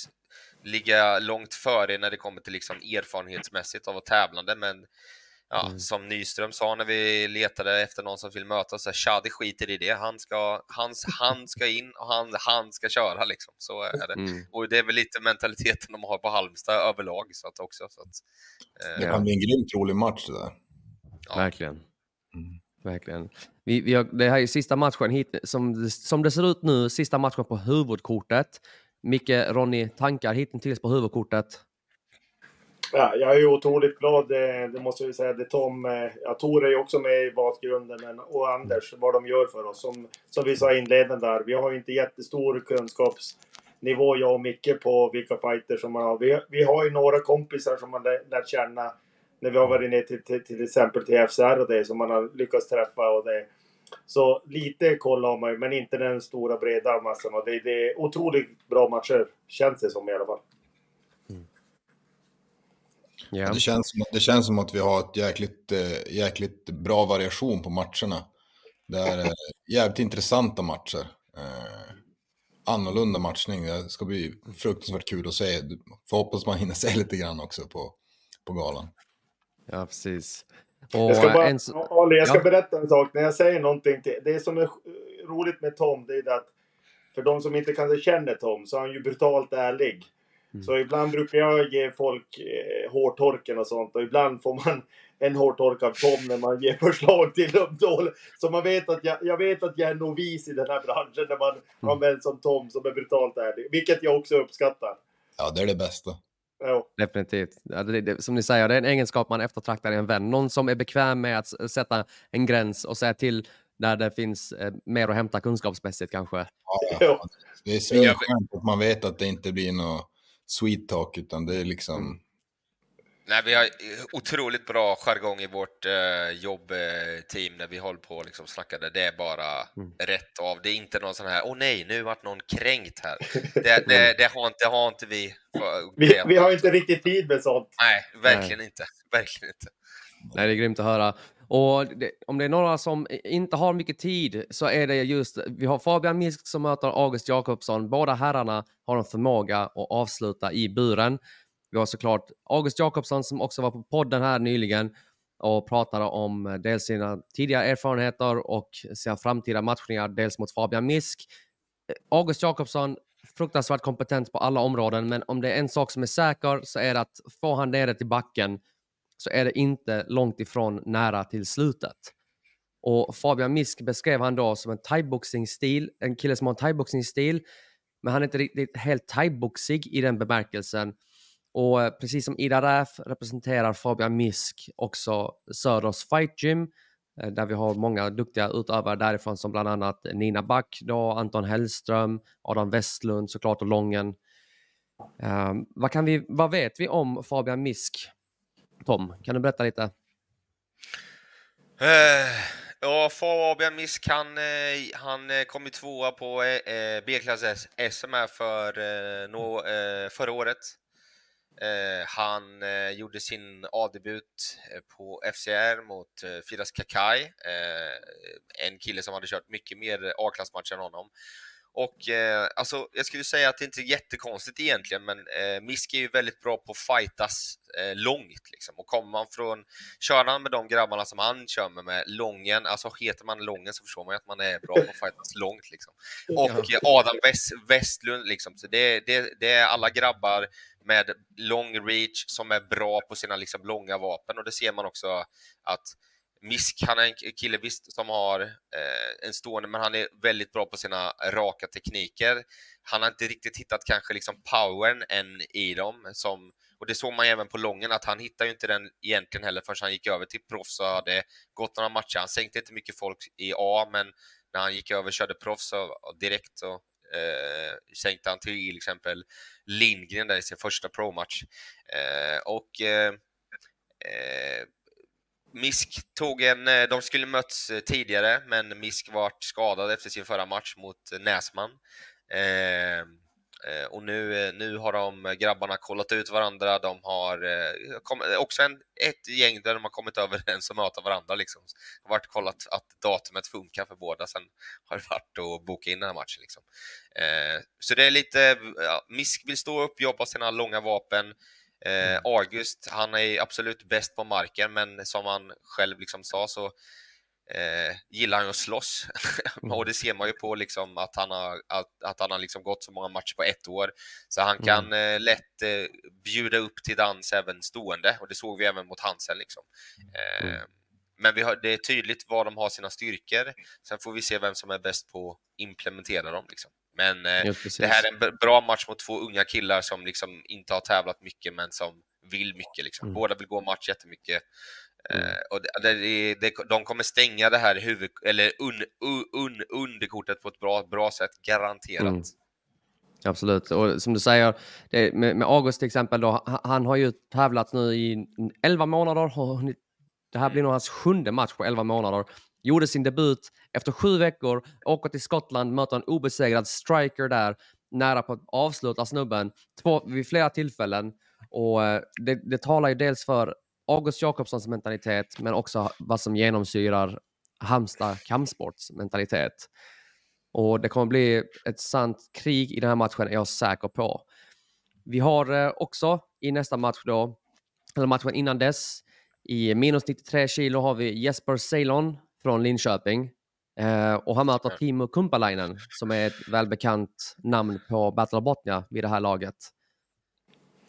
ligga långt före när det kommer till liksom erfarenhetsmässigt av att tävlande, men ja, Mm. som Nyström sa när vi letade efter någon som vill möta så här, Shadi skiter i det. Han ska, hans, han ska in och han, han ska köra liksom. Så är det. Mm. Och det är väl lite mentaliteten de har på Halmstad överlag. Så att också, så att, eh, Det kan bli en grymt rolig match det där. Ja. Verkligen. Mm. Verkligen. Vi, vi har, det här är sista matchen hit, som, som det ser ut nu, sista matchen på huvudkortet. Micke, Ronny, tankar hittills på huvudkortet? Ja, jag är ju otroligt glad, det, det måste jag säga. Det Tom, eh, ja, Tor är ju också med i bakgrunden men, och Anders, vad de gör för oss. Som, som vi sa i inledningen där, vi har ju inte jättestor kunskapsnivå, jag och Micke, på vilka fighter som man har. Vi, vi har ju några kompisar som man lärt känna när vi har varit ner till, till, till exempel till FCR och det, som man har lyckats träffa och det. Så lite koll har man ju, men inte den stora breda massan. Och det, det är otroligt bra matcher, känns det som i alla fall. Ja. Det, känns som, det känns som att vi har ett jäkligt, eh, jäkligt bra variation på matcherna. Det är eh, jävligt intressanta matcher. Eh, annorlunda matchning. Det ska bli fruktansvärt kul att se. Får hoppas man hinner se lite grann också på, på galan. ja, precis. Och Jag ska, bara, en, Ali, jag ska ja. berätta en sak. När jag säger någonting till... Det som är roligt med Tom, det är att för de som inte kanske känner Tom, så är han ju brutalt ärlig. Mm. Så ibland brukar jag ge folk eh, hårtorken och sånt och ibland får man en hårtork av Tom när man ger förslag till dem. Då- Så man vet att jag, jag vet att jag är novis i den här branschen när man har en vän som Tom som är brutalt ärlig. Vilket jag också uppskattar. Ja, det är det bästa. Ja. Definitivt. Ja, det, det, som ni säger, det är en egenskap man eftertraktar i en vän. Någon som är bekväm med att sätta en gräns och säga till när det finns eh, mer att hämta kunskapsmässigt kanske. Ja, Ja. Det är svinskönt att man vet att det inte blir något sweet talk, utan det är liksom... Nej, vi har otroligt bra jargong i vårt eh, jobbteam när vi håller på och liksom snackar. Det är bara Mm. rätt av. Det är inte någon sån här, åh nej, nu vart någon kränkt här. Det, det, det, har, inte, det har inte vi. Vi, vi har inte riktigt tid med sånt. Nej, verkligen inte. Verkligen inte. Nej, det är grymt att höra. Och det, om det är några som inte har mycket tid så är det just, vi har Fabian Misk som möter August Jakobsson. Båda herrarna har en förmåga att avsluta i buren. Vi har såklart August Jakobsson som också var på podden här nyligen och pratade om eh, dels sina tidigare erfarenheter och sina framtida matchningar, dels mot Fabian Misk. Eh, August Jakobsson, fruktansvärt kompetent på alla områden, men om det är en sak som är säker så är det att få han ner det till backen så är det inte långt ifrån nära till slutet. Och Fabian Misk beskrev han då som en thaiboxningsstil, en kille som har en thaiboxningsstil, men han är inte riktigt helt thaiboxig i den bemärkelsen. Och eh, precis som Ida Räf representerar Fabian Misk också Söders Fight Gym, eh, där vi har många duktiga utövare därifrån som bland annat Nina Back, då, Anton Hellström, Adam Westlund såklart och Lången. Um, vad, kan vi, vad vet vi om Fabian Misk? Tom, kan du berätta lite? Uh, ja, Fabian Misk, han, han kom ju tvåa på uh, B-klass SM här för, uh, no, förra året. Eh, han eh, gjorde sin A-debut eh, på FCR mot eh, Firas Kakai, en kille som hade kört mycket mer A-klassmatcher än honom. Och eh, alltså, jag skulle säga att det inte är jättekonstigt egentligen, men eh, Misk är ju väldigt bra på att fightas eh, långt. Liksom. Och kommer man från, kör han med de grabbarna som han kör med, med lången, alltså heter man lången så förstår man ju att man är bra på att fightas långt. Liksom. Och eh, Adam West, Westlund, liksom. så det, det, det är alla grabbar med lång reach som är bra på sina liksom, långa vapen och det ser man också att Misk, han är en kille visst som har eh, en stående, men han är väldigt bra på sina raka tekniker. Han har inte riktigt hittat kanske liksom powern än i dem, som, och det såg man även på Lången, att han hittade ju inte den egentligen heller förrän han gick över till proffs och hade gått några matcher. Han sänkte inte mycket folk i A, men när han gick över och körde proffs så direkt så eh, sänkte han till exempel Lindgren där i sin första pro-match. Eh, och eh, eh Misk tog en, eh, de skulle mötts eh, tidigare, men Misk vart skadad efter sin förra match mot eh, Näsman. Eh, eh, och nu, nu har de grabbarna kollat ut varandra. De har eh, kom, också en, ett gäng där de har kommit överens och möta varandra. Liksom. Det har varit kollat att datumet funkar för båda. Sen har det varit att boka in den här matchen. Liksom. Eh, så det är lite, ja, Misk vill stå upp, jobba sina långa vapen. Eh, mm. August, han är absolut bäst på marken, men som han själv liksom sa så eh, gillar han att slåss. och mm. det ser man ju på liksom att han har, att, att han har liksom gått så många matcher på ett år. Så han kan mm. eh, lätt eh, bjuda upp till dans även stående och det såg vi även mot Hansen. Liksom. Eh, mm. Men har, det är tydligt var de har sina styrkor. Sen får vi se vem som är bäst på att implementera dem. Liksom. Men eh, det här är en bra match mot två unga killar som liksom inte har tävlat mycket men som vill mycket. Liksom. Mm. Båda vill gå match jättemycket. Eh, mm. och det, det, det, de kommer stänga det här huvud, eller un, un, un, underkortet på ett bra, bra sätt, garanterat. Mm. Absolut, och som du säger, med, med, August till exempel, då, han har ju tävlat nu i 11 månader. Det här blir nog hans sjunde match på 11 månader gjorde sin debut efter sju veckor, åker till Skottland, möter en obesegrad striker där, nära på att avsluta snubben två, vid flera tillfällen. Och eh, det, det talar ju dels för August Jakobssons mentalitet, men också vad som genomsyrar Halmstad kampsports mentalitet. Och det kommer bli ett sant krig i den här matchen, är jag säker på. Vi har eh, också i nästa match då, eller matchen innan dess, i minus 93 kilo har vi Jesper Ceylon från Linköping. Eh, och han möter Timo Kumpalainen som är ett välbekant namn på Battle of Botnia vid det här laget.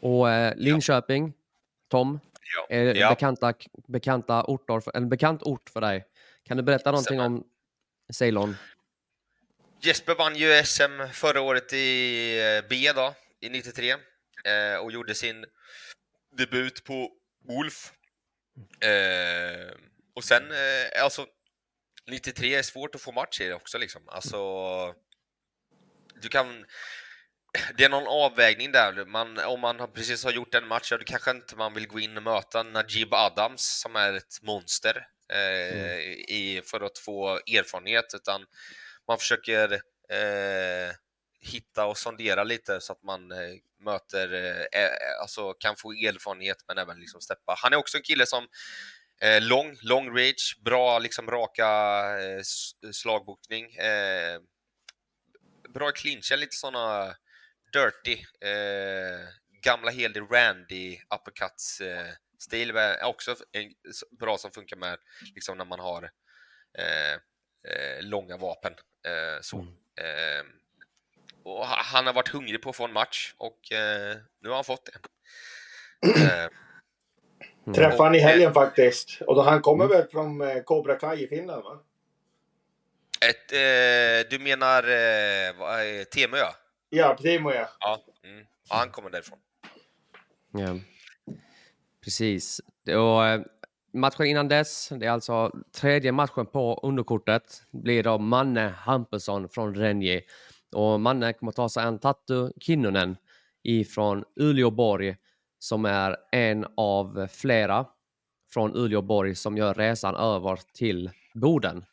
Och eh, Linköping, Tom, ja. är ja. bekanta, bekanta orter, en bekant ort för dig. Kan du berätta någonting om Ceylon? Jesper vann ju SM förra året i eh, B då, i 93 eh, och gjorde sin debut på Wolf. Eh, och sen, eh, alltså 93 är svårt att få match i det också liksom. Alltså, du kan... Det är någon avvägning där. Man, om man precis har gjort en match, då kanske inte man vill gå in och möta Najib Adams som är ett monster eh, mm. i, för att få erfarenhet, utan man försöker eh, hitta och sondera lite så att man eh, möter, eh, eh alltså kan få erfarenhet men även liksom steppa. Han är också en kille som Eh, lång, long reach, bra liksom raka eh, slagbokning. Eh, bra clinchen, lite sådana dirty, eh, gamla Hedy Randy uppercuts eh, stil. Är också en, bra som funkar med liksom när man har eh, eh, långa vapen. Eh, så. Mm. och han har varit hungrig på att få en match och nu har han fått det. Mm. Träffade han i helgen faktiskt. Och då, han kommer mm. väl från eh, Cobra Kai i Finland va? Ett, eh, du menar eh, Temo ja? Ja, Temo ja. Ja, mm. ja han kommer därifrån. Ja. Precis. Och, eh, matchen innan dess, det är alltså tredje matchen på underkortet, blir då Manne Hampusson från Renji. Och Manne kommer ta sig en Tattu Kinnunen ifrån Uleåborg som är en av flera från Uleåborg som gör resan över till Boden.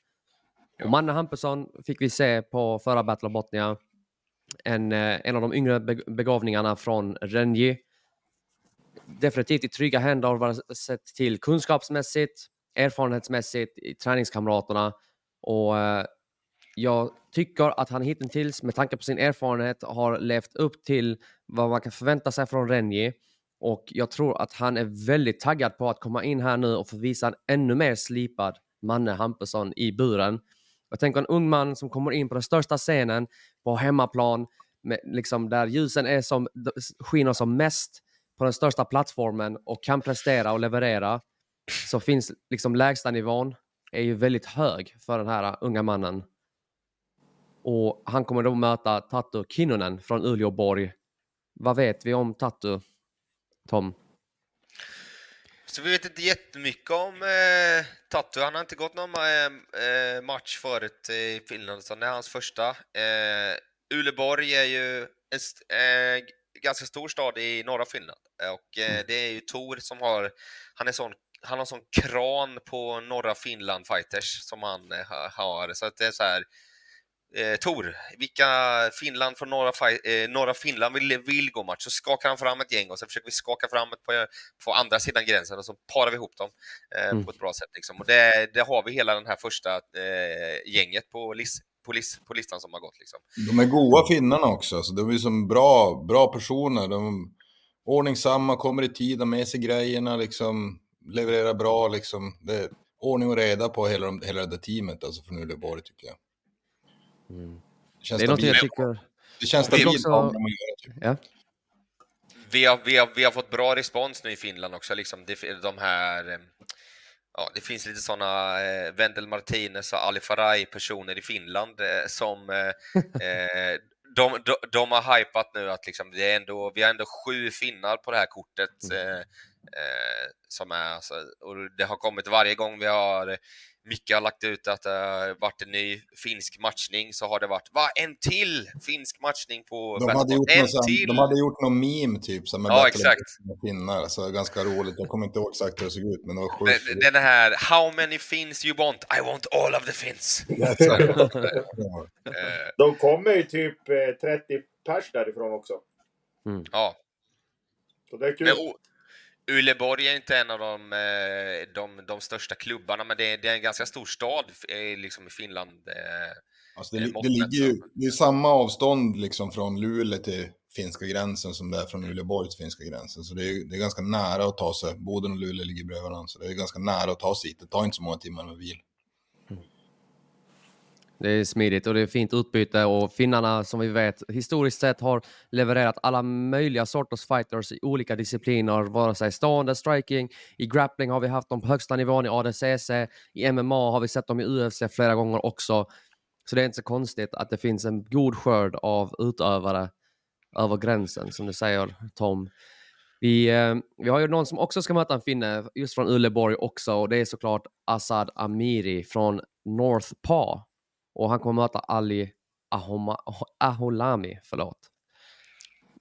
Och Manne Hampusson fick vi se på förra Battle of Botnia. En, eh, en av de yngre begåvningarna från Renji. Definitivt i trygga händer vad det sett till kunskapsmässigt, erfarenhetsmässigt, i träningskamraterna. Och eh, jag tycker att han hittills, med tanke på sin erfarenhet, har levt upp till vad man kan förvänta sig från Renji. Och jag tror att han är väldigt taggad på att komma in här nu och få visa en ännu mer slipad Manne Hampusson i buren. Jag tänker en ung man som kommer in på den största scenen på hemmaplan, med, liksom där ljusen är som, skiner som mest på den största plattformen och kan prestera och leverera. Så finns liksom lägsta nivån är ju väldigt hög för den här äh, unga mannen. Och han kommer då möta Tattu Kinnunen från Uleåborg. Vad vet vi om Tattu, Tom? Så vi vet inte jättemycket om eh, Tattu. Han har inte gått någon eh, eh, match förut i Finland, så det är hans första. Eh, Uleborg är ju en eh, ganska stor stad i norra Finland och eh, det är ju Tor som har, han är sån han har sån kran på norra Finland fighters som han eh, ha- har, så att det är så här Eh, Tor, vilka Finland från norra, eh, norra Finland vill, vill gå match, så skakar han fram ett gäng och så försöker vi skaka fram ett på, på andra sidan gränsen och så parar vi ihop dem eh, Mm. på ett bra sätt. Liksom. Och det, det har vi hela den här första eh, gänget på, lis, på, lis, på listan som har gått. Liksom. De är goa finnarna också, så de är som bra, bra personer. De är ordningsamma, kommer i tid, har med sig grejerna, liksom, levererar bra. Liksom. Det är ordning och reda på hela, hela det teamet alltså, från Uleåborg tycker jag. Det känns Det är något jag tycker... Det känns stabilt. också- typ. Ja. Vi har, vi, har, vi har fått bra respons nu i Finland också. Liksom. Det, de här, eh, ja, det finns lite sådana eh, Wendel Martinez och Ali Faraj personer i Finland eh, som eh, eh, de, de, de har hypat nu att liksom, det är ändå, vi har ändå sju finnar på det här kortet. Eh, eh, som är, alltså, och det har kommit varje gång vi har Micke har lagt ut att det har varit en ny finsk matchning så har det varit va, en till finsk matchning på De hade, gjort. En någon, sån- till! de hade gjort någon meme typ. Så med Ja, exakt. finnar, så ganska roligt. Jag kommer inte ihåg exakt hur det såg ut, men det var Den- sjukt. Den här How many Finns you want? I want all of the Finns. Eh, De kommer ju typ eh, 30 pers därifrån också. ja. Så det är kul. Men Uleborg är inte en av de, eh, de, de största klubbarna, men det är, det är en ganska stor stad eh, liksom i Finland. eh. Alltså det, det ligger ju, det är samma avstånd liksom från Luleå till finska gränsen som det är från Uleåborg till finska gränsen. Så det är, det är ganska nära att ta sig. Boden och Luleå ligger bredvid varandra, så det är ganska nära att ta sig hit. Det tar inte så många timmar med bil. Det är smidigt och det är fint utbyte och finnarna som vi vet historiskt sett har levererat alla möjliga sorters fighters i olika discipliner, vare sig stående, striking, i grappling har vi haft dem på högsta nivån i ADCC, i MMA har vi sett dem i UFC flera gånger också. Så det är inte så konstigt att det finns en god skörd av utövare över gränsen, som du säger Tom. Vi, eh, vi har ju någon som också ska möta en finne, just från Uleborg också, och det är såklart Asad Amiri från North Pa. Och han kommer möta Ali Ahoma, Aholami. Förlåt.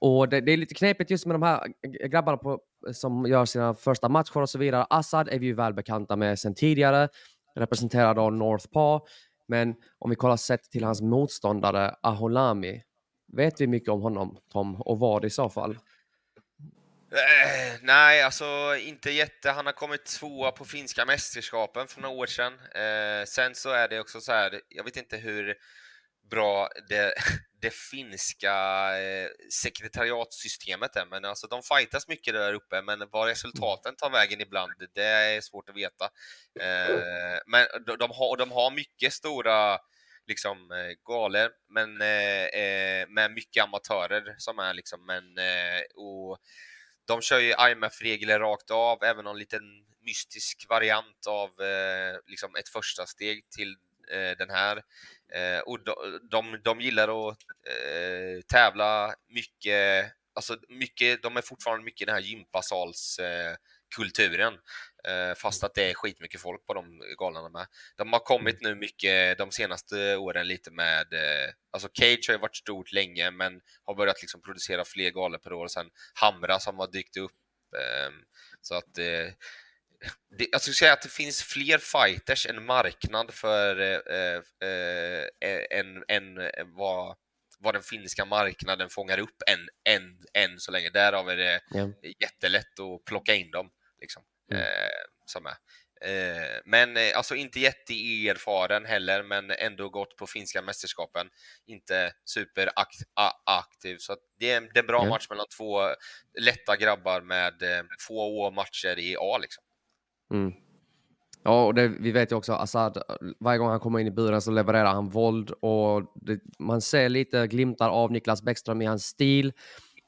Och det, det är lite knepigt just med de här grabbarna på, som gör sina första matcher och så vidare. Assad är vi ju välbekanta med sedan tidigare, representerar då North Paw. Men om vi kollar sett till hans motståndare Aholami, vet vi mycket om honom, Tom? Och vad i så fall? Eh, nej, alltså inte jätte. Han har kommit tvåa på finska mästerskapen för några år sedan. Eh, sen så är det också så här, jag vet inte hur bra det, det finska eh, sekretariatssystemet är, men alltså de fightas mycket där uppe, men vad resultaten tar vägen ibland, det är svårt att veta. Eh, men de, de, har, de har mycket stora liksom eh, galer, galor, men eh, eh, med mycket amatörer som är liksom, men eh, och de kör ju IMF-regler rakt av, även någon liten mystisk variant av eh, liksom ett första steg till eh, den här. Eh, och de, de, de gillar att eh, tävla mycket, alltså mycket, de är fortfarande mycket i den här gympasalskulturen. Eh, Eh, fast att det är skitmycket folk på de galorna med. De har kommit nu mycket de senaste åren lite med, eh, alltså Cage har ju varit stort länge men har börjat liksom producera fler galor per år. Sen Hamra som har dykt upp. Eh, så att eh, det, jag skulle säga att det finns fler fighters än marknad för eh, eh, en, vad, vad den finska marknaden fångar upp än, än, än så länge. Därav är det Ja. jättelätt att plocka in dem. Liksom, Mm. eh, som är. Eh, men eh, alltså inte jätteerfaren heller, men ändå gått på finska mästerskapen. Inte superaktiv, så det, är, en bra match mellan två lätta grabbar med få matcher i A. Liksom. Mm. Ja, och det, vi vet ju också Assad, varje gång han kommer in i buren så levererar han våld och det, man ser lite glimtar av Niklas Bäckström i hans stil.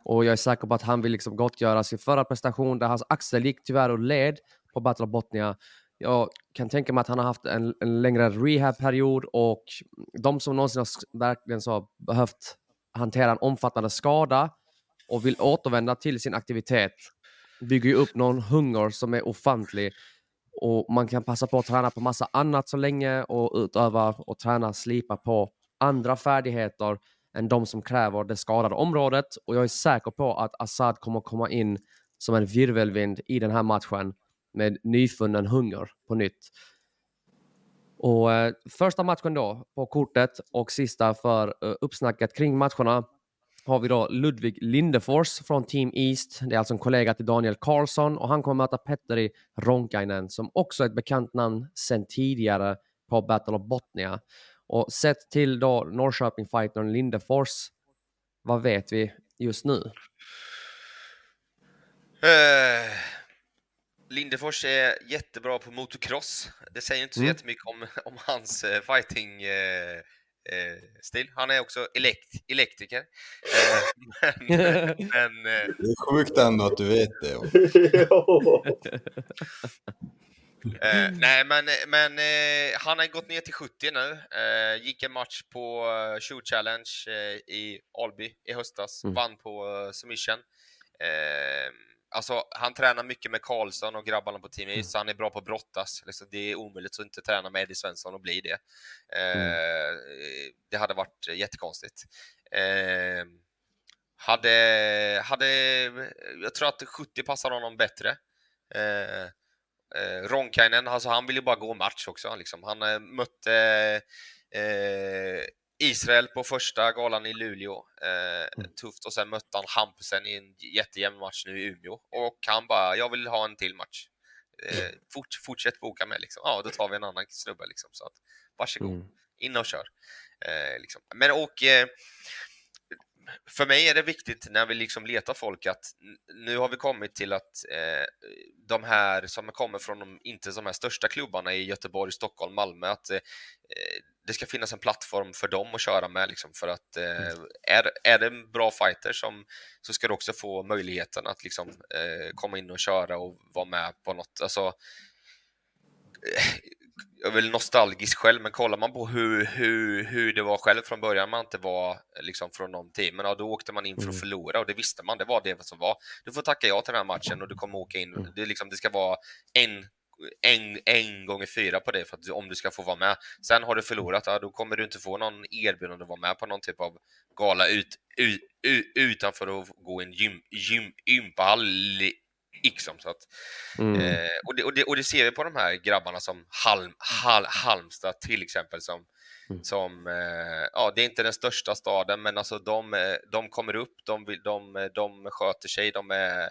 Och jag är säker på att han vill liksom gottgöra sin förra prestation där hans axel gick tyvärr ur led på Battle of Botnia. Jag kan tänka mig att han har haft en, en längre rehabperiod och de som någonsin har verkligen så behövt hantera en omfattande skada och vill återvända till sin aktivitet bygger ju upp någon hunger som är ofantlig och man kan passa på att träna på massa annat så länge och utöva och träna, slipa på andra färdigheter än de som kräver det skadade området. Och jag är säker på att Assad kommer komma in som en virvelvind i den här matchen med nyfunnen hunger på nytt. Och eh, första matchen då på kortet och sista för eh, uppsnacket kring matcherna har vi då Ludvig Lindefors från Team East. Det är alltså en kollega till Daniel Karlsson och han kommer möta Petteri Ronkainen som också är ett bekant namn sedan tidigare på Battle of Botnia. Och sett till då Norrköping-fightern Lindefors, vad vet vi just nu? Eh, Lindefors är jättebra på motocross. Det säger inte så Mm. jättemycket om, om hans eh, fighting eh, stil. Han är också elekt elektriker. Men men Det är sjukt ändå att du vet det. Eh, nej, men, men eh, han har gått ner till 70 nu. Eh, gick en match på uh, Shoot Challenge eh, i Alby i höstas. Mm. Vann på eh, submission. Eh, alltså, han tränar mycket med Karlsson och grabbarna på Team East, så han är bra på att brottas. Liksom, det är omöjligt att inte träna med Eddie Svensson och bli det. Eh, Det hade varit jättekonstigt. Eh, hade, hade, jag tror att 70 passar honom bättre. Eh, Ronkainen, alltså han vill ju bara gå match också. Liksom. Han eh, mötte eh, Israel på första galan i Luleå. Eh, Tufft. Och sen mötte han Hampusen i en jättejämn match nu i Umeå. Och han bara, jag vill ha en till match. Eh, fort, fortsätt boka med liksom. Ja, då tar vi en annan snubbe liksom. Så att, varsågod, Mm. in och kör. Eh, liksom. Men och eh, för mig är det viktigt när vi liksom letar folk att nu har vi kommit till att eh, de här som kommer från de, inte de här största klubbarna i Göteborg, Stockholm, Malmö, att eh, det ska finnas en plattform för dem att köra med. Liksom, för att eh, är, är det en bra fighter som, så ska du också få möjligheten att liksom, eh, komma in och köra och vara med på något. Alltså, jag är väl nostalgisk själv, men kollar man på hur, hur, hur det var själv från början, man inte var liksom från de teamen, ja, då åkte man in för att Mm. förlora och det visste man, det var det som var. Du får tacka ja till den här matchen och du kommer åka in. Mm. Det, liksom, det ska vara en, en, en gånger fyra på det för att, om du ska få vara med. Sen har du förlorat, ja, då kommer du inte få någon erbjudande att vara med på någon typ av gala ut, ut, ut, utanför att gå i en gym, gym, gympahall. Liksom, så att, Mm. Eh, och, det, och, det, och det ser vi på de här grabbarna som Halm, Hal, Halmstad till exempel. Som, Mm. som eh, ja, det är inte den största staden, men alltså de, eh, de kommer upp, de, de, de sköter sig, de är,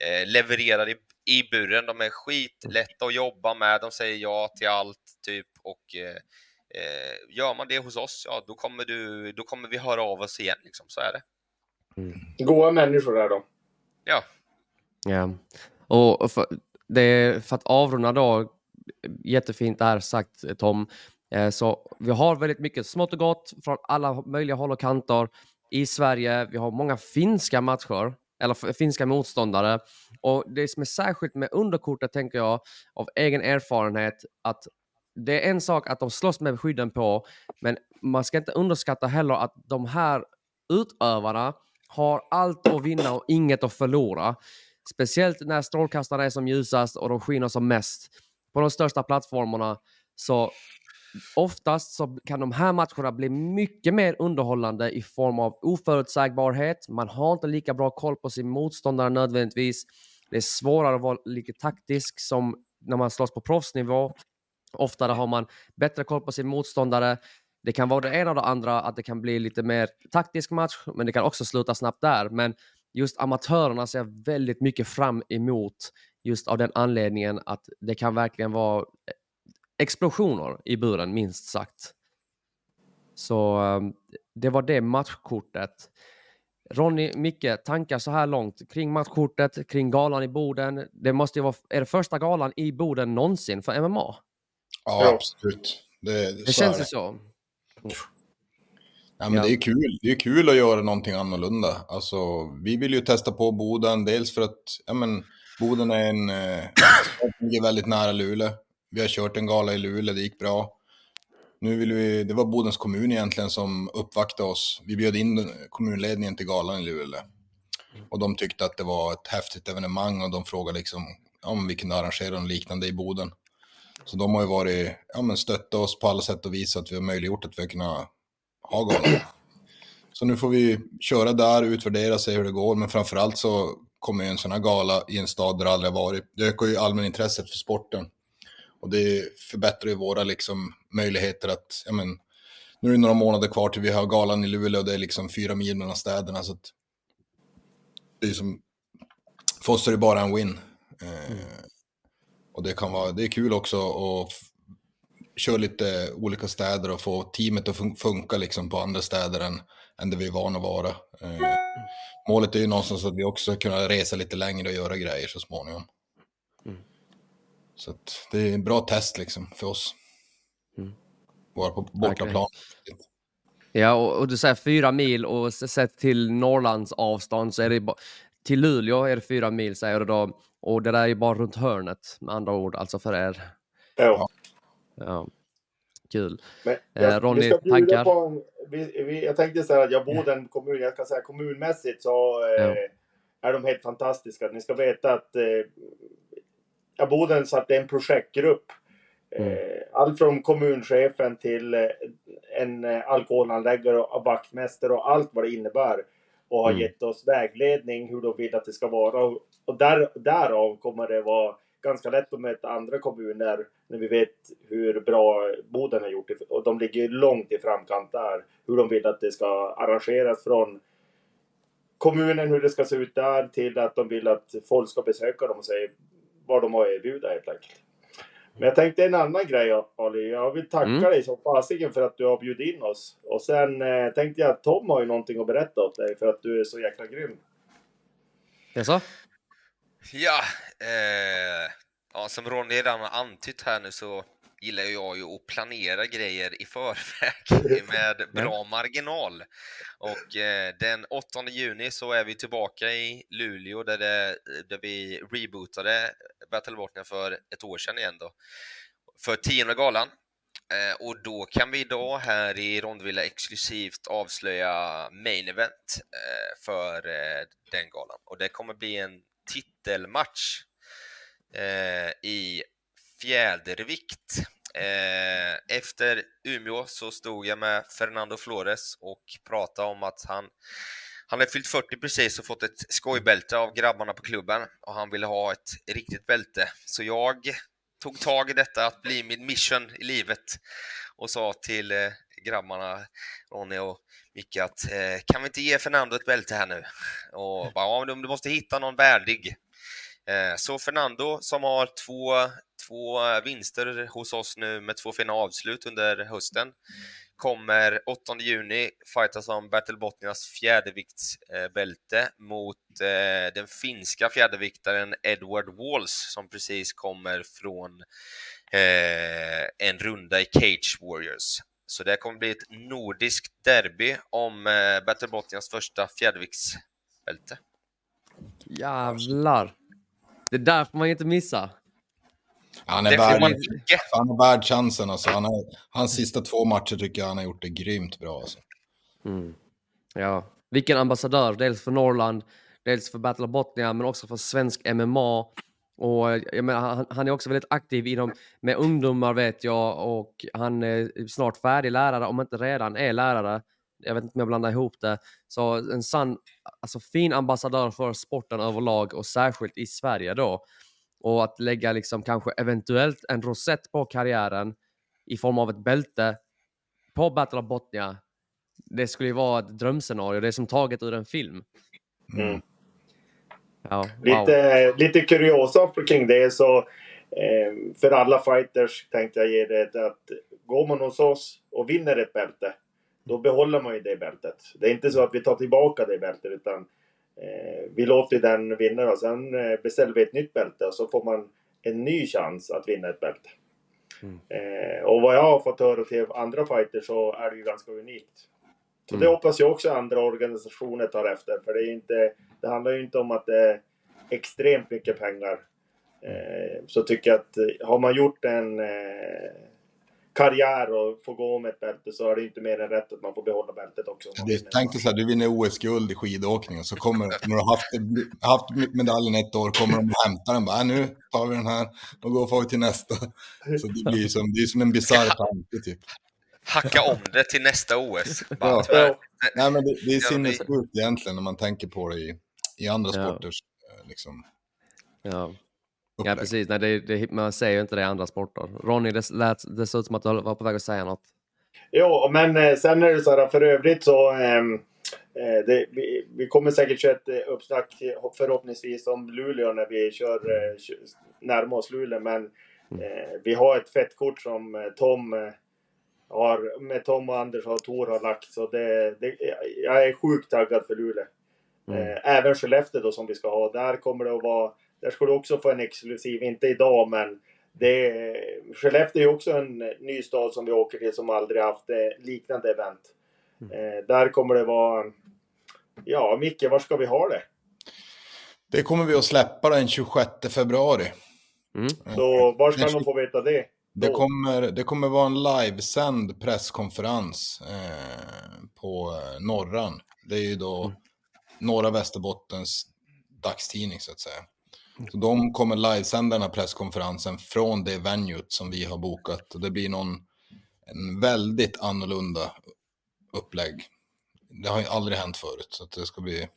eh, levererar i, i buren, de är skitlätta att jobba med, de säger ja till allt, typ. Och eh, eh, gör man det hos oss, ja, då kommer, du, då kommer vi höra av oss igen. Liksom. Så är det. Goa människor där då. Ja. Ja, och för, det för att avrunda då, jättefint där sagt Tom, eh, så vi har väldigt mycket smått och gott från alla möjliga håll och kanter i Sverige. Vi har många finska matcher, eller finska motståndare. Och det som är särskilt med underkortet tänker jag, av egen erfarenhet, att det är en sak att de slåss med skydden på, men man ska inte underskatta heller att de här utövarna har allt att vinna och inget att förlora speciellt när strålkastarna är som ljusast och de skiner som mest på de största plattformarna. Så oftast så kan de här matcherna bli mycket mer underhållande i form av oförutsägbarhet. Man har inte lika bra koll på sin motståndare nödvändigtvis. Det är svårare att vara lika taktisk som när man slåss på proffsnivå. Oftare har man bättre koll på sin motståndare. Det kan vara det ena och det andra, att det kan bli lite mer taktisk match, men det kan också sluta snabbt där. Men just amatörerna ser jag väldigt mycket fram emot just av den anledningen att det kan verkligen vara explosioner i buren, minst sagt. Så um, det var det matchkortet. Ronny, Micke, tankar så här långt kring matchkortet, kring galan i Boden. Det måste ju vara, är det första galan i Boden någonsin för MMA? Ja, Ja. absolut. Det, Det känns ju så. Ja, men Ja. Det är kul. Det är kul att göra någonting annorlunda. Alltså, vi vill ju testa på Boden, dels för att ja, men, Boden är en eh, stad som ligger väldigt nära Luleå. Vi har kört en gala i Luleå, det gick bra. Nu vill vi, det var Bodens kommun egentligen som uppvaktade oss. Vi bjöd in kommunledningen till galan i Luleå. Och de tyckte att det var ett häftigt evenemang och de frågade liksom om vi kunde arrangera något liknande i Boden. Så de har ju varit, ja men stöttat oss på alla sätt och vis så att vi har möjliggjort att vi har kunnat ha galan. Så nu får vi köra där, utvärdera, se hur det går, men framförallt så kommer ju en sån här gala i en stad där det aldrig har varit. Det ökar ju allmänintresset för sporten. Och det förbättrar ju våra liksom, möjligheter att, ja men, nu är det några månader kvar till vi har galan i Luleå och det är liksom fyra mil mellan städerna. Så att det är som, för oss är det bara en win. Eh, och det kan vara, det är kul också att köra lite olika städer och få teamet att fun- funka liksom på andra städer än, än där vi är vana att vara. Eh, målet är ju någonstans att vi också kunna resa lite längre och göra grejer så småningom. Mm. Så att det är en bra test liksom för oss. Mm. Vara på bortaplan. Ja, och, och du säger fyra mil och sett till Norrlands avstånd så är det bara, till Luleå är det fyra mil säger du då. Och det där är ju bara runt hörnet med andra ord, alltså för er. Ja. Ja. Kul. Men Eh, jag, Ronny, ska bjuda tankar? En, vi, vi, jag tänkte säga att jag bor i en kommun, jag ska säga kommunmässigt så eh, Ja. är de helt fantastiska. Ni ska veta att eh, jag bor den så att det är en projektgrupp. Mm. Eh, allt från kommunchefen till eh, en eh, alkoholanläggare och vaktmästare och allt vad det innebär. Och har Mm. gett oss vägledning hur de vill att det ska vara. Och, och där, därav kommer det vara ganska lätt att möta andra kommuner när vi vet hur bra Boden har gjort. Och de ligger långt i framkant där. Hur de vill att det ska arrangeras från kommunen, hur det ska se ut där, till att de vill att folk ska besöka dem och säga vad de har att erbjuda helt enkelt. Men jag tänkte en annan grej Ali. Jag vill tacka Mm. dig så fasiken för att du har bjudit in oss. Och sen eh, tänkte jag att Tom har ju någonting att berätta åt dig för att du är så jäkla grym. Jaså? Ja, eh, ja, som Ronny redan har antytt här nu så gillar jag ju att planera grejer i förväg med bra marginal. Och eh, den 8 juni så är vi tillbaka i Luleå där, det, där vi rebootade Battle Botnia för ett år sedan igen då. För tionde galan. Eh, och då kan vi idag här i Rondvilla exklusivt avslöja main event eh, för eh, den galan. Och det kommer bli en titelmatch eh, i fjädervikt. Eh, efter Umeå så stod jag med Fernando Flores och pratade om att han han hade fyllt 40 precis och fått ett skojbälte av grabbarna på klubben och han ville ha ett riktigt bälte. Så jag tog tag i detta att bli min mission i livet och sa till eh, grabbarna Ronny och Micke att eh, kan vi inte ge Fernando ett bälte här nu? Och bara, ja, men du måste hitta någon värdig. Eh, så Fernando som har två, två vinster hos oss nu med två fina avslut under hösten kommer 8 juni fightas om Battle Botnias fjäderviktsbälte mot eh, den finska fjäderviktaren Edward Walls som precis kommer från en runda i Cage Warriors. Så det kommer bli ett nordiskt derby om eh, Battle Botnias första fjäderviktsbälte. Jävlar. Det där får man ju inte missa. Han är, värd, han är värd chansen alltså. Han är, hans sista två matcher tycker jag han har gjort det grymt bra alltså. Mm. Ja, vilken ambassadör. Dels för Norrland, dels för Battle of Botnia men också för svensk MMA. Och jag menar, han, han är också väldigt aktiv inom, med ungdomar vet jag och han är snart färdig lärare, om inte redan är lärare. Jag vet inte om jag blandar ihop det. Så en sann, alltså fin ambassadör för sporten överlag och särskilt i Sverige då. Och att lägga liksom kanske eventuellt en rosett på karriären i form av ett bälte på Battle of Botnia. Det skulle ju vara ett drömscenario. Det är som taget ur en film. Mm. Ja, wow. Lite, lite kuriosa kring det så eh, för alla fighters tänkte jag ge det att går man hos oss och vinner ett bälte då behåller man ju det bältet. Det är inte så att vi tar tillbaka det bältet utan eh, vi låter den vinna och sen eh, beställer vi ett nytt bälte och så får man en ny chans att vinna ett bälte. Mm. Eh, och vad jag har fått höra till andra fighters så är det ju ganska unikt. Så Mm. det hoppas jag också andra organisationer tar efter. För det, är inte, det handlar ju inte om att det är extremt mycket pengar. Eh, så tycker jag att eh, har man gjort en eh, karriär och får gå med ett bälte så är det inte mer än rätt att man får behålla bältet också. Det, tänk dig så här, du vinner OS-guld i skidåkning och så kommer, när du har haft, haft medaljen ett år, kommer de och hämtar den. Bara, "Äh, nu tar vi den här och går vi till nästa. Så det blir som, det är som en bisarr tanke typ. Hacka om det till nästa OS. Bara, Ja. Ja, Nej men det, det är Ja, sinnessjukt egentligen när man tänker på det i, i andra Ja. sporters eh, liksom, Ja. Ja, precis. Nej, det, det, man säger ju inte det i andra sporter. Ronny, det, lät, det såg ut som att du var på väg att säga något. Jo, men eh, sen är det så här för övrigt så eh, det, vi, vi kommer säkert köra ett uppsnack förhoppningsvis om Luleå när vi kör eh, kö- närmar oss Luleå. Men eh, vi har ett fettkort som Tom har, med Tom och Anders och Tor har lagt. Så det, det, jag är sjukt taggad för Luleå. Mm. Eh, även Skellefteå då som vi ska ha. Där kommer det att vara, där ska du också få en exklusiv, inte idag men det, Skellefteå är också en ny stad som vi åker till som aldrig haft eh, liknande event. Eh, där kommer det vara... Ja, Micke, var ska vi ha det? Det kommer vi att släppa den 26 februari. Mm. Så var ska de få veta det? Det kommer, det kommer vara en livesänd presskonferens eh, på eh, Norran. Det är ju då norra Västerbottens dagstidning så att säga. Så de kommer livesända den här presskonferensen från det venuet som vi har bokat. Och det blir någon, en väldigt annorlunda upplägg. Det har ju aldrig hänt förut. Så att det ska bli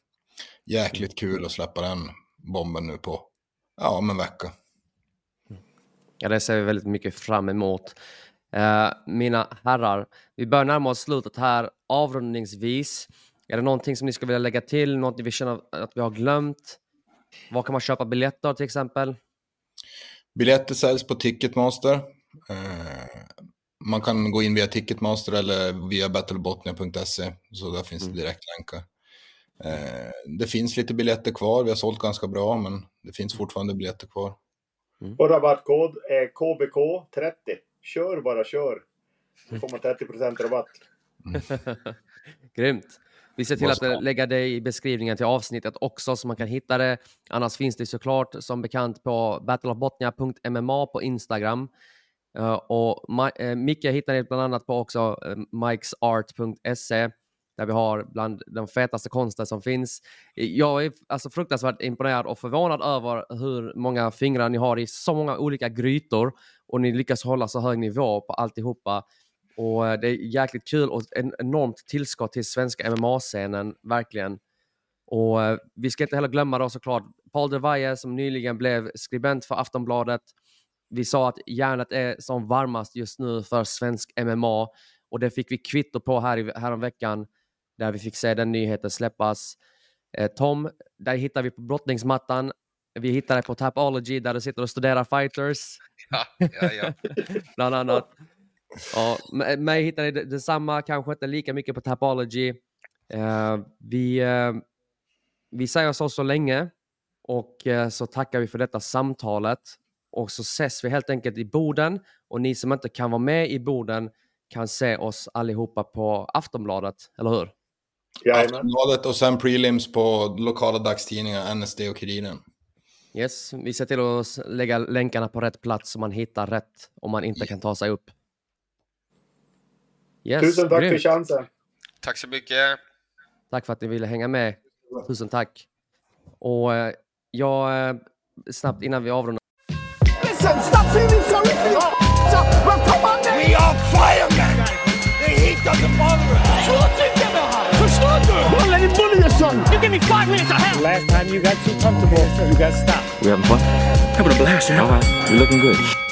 jäkligt kul att släppa den bomben nu på, ja, om en vecka. Ja, det ser vi väldigt mycket fram emot. Eh, mina herrar, vi börjar närma oss slutet här avrundningsvis. Är det någonting som ni skulle vilja lägga till? Något vi känner att vi har glömt? Var kan man köpa biljetter till exempel? Biljetter säljs på Ticketmaster. Eh, man kan gå in via Ticketmaster eller via battlebotnia.se. Så där finns det direktlänkar. Eh, det finns lite biljetter kvar. Vi har sålt ganska bra, men det finns fortfarande biljetter kvar. Och rabattkod är KBK30. Kör bara kör. Så får man 30% rabatt. Grymt. Vi ser till att eh, lägga det i beskrivningen till avsnittet också så man kan hitta det. Annars finns det såklart som bekant på battleofbotnia.mma på Instagram. Eh, och Ma- eh, Micke hittar ni bland annat på också uh, mikesart.se där vi har bland de fetaste konster som finns. Jag är alltså fruktansvärt imponerad och förvånad över hur många fingrar ni har i så många olika grytor och ni lyckas hålla så hög nivå på alltihopa. Och eh, det är jäkligt kul och ett enormt tillskott till svenska MMA-scenen, verkligen. Och eh, vi ska inte heller glömma då såklart Paul de Valle som nyligen blev skribent för Aftonbladet. Vi sa att järnet är som varmast just nu för svensk MMA och det fick vi kvitto på här i, häromveckan där vi fick se den nyheten släppas. Eh, Tom, där hittar vi på brottningsmattan. Vi hittar det på Tapology där du sitter och studerar fighters Ja, ja, ja. bland annat. Ja, mig hittar ni det- detsamma, kanske inte lika mycket på Tapology. Eh, vi, eh, vi säger så så länge och så tackar vi för detta samtalet. Och så ses vi helt enkelt i Boden och ni som inte kan vara med i Boden kan se oss allihopa på Aftonbladet, eller hur? Aftonbladet och sen prelims på lokala dagstidningar, NSD och Kuriren. Yes, vi ser till att lägga länkarna på rätt plats så man hittar rätt om man inte kan ta sig upp. Yes, Tusen tack för grymt. chansen. Tack så mycket. Tack för att ni ville hänga med. Tusen tack. Och eh, jag, eh, snabbt innan vi avrundar. Listen, give me five minutes of hell! Last time you got too comfortable, so you got stopped. We having fun? Having a blast, man. All right. You're looking good.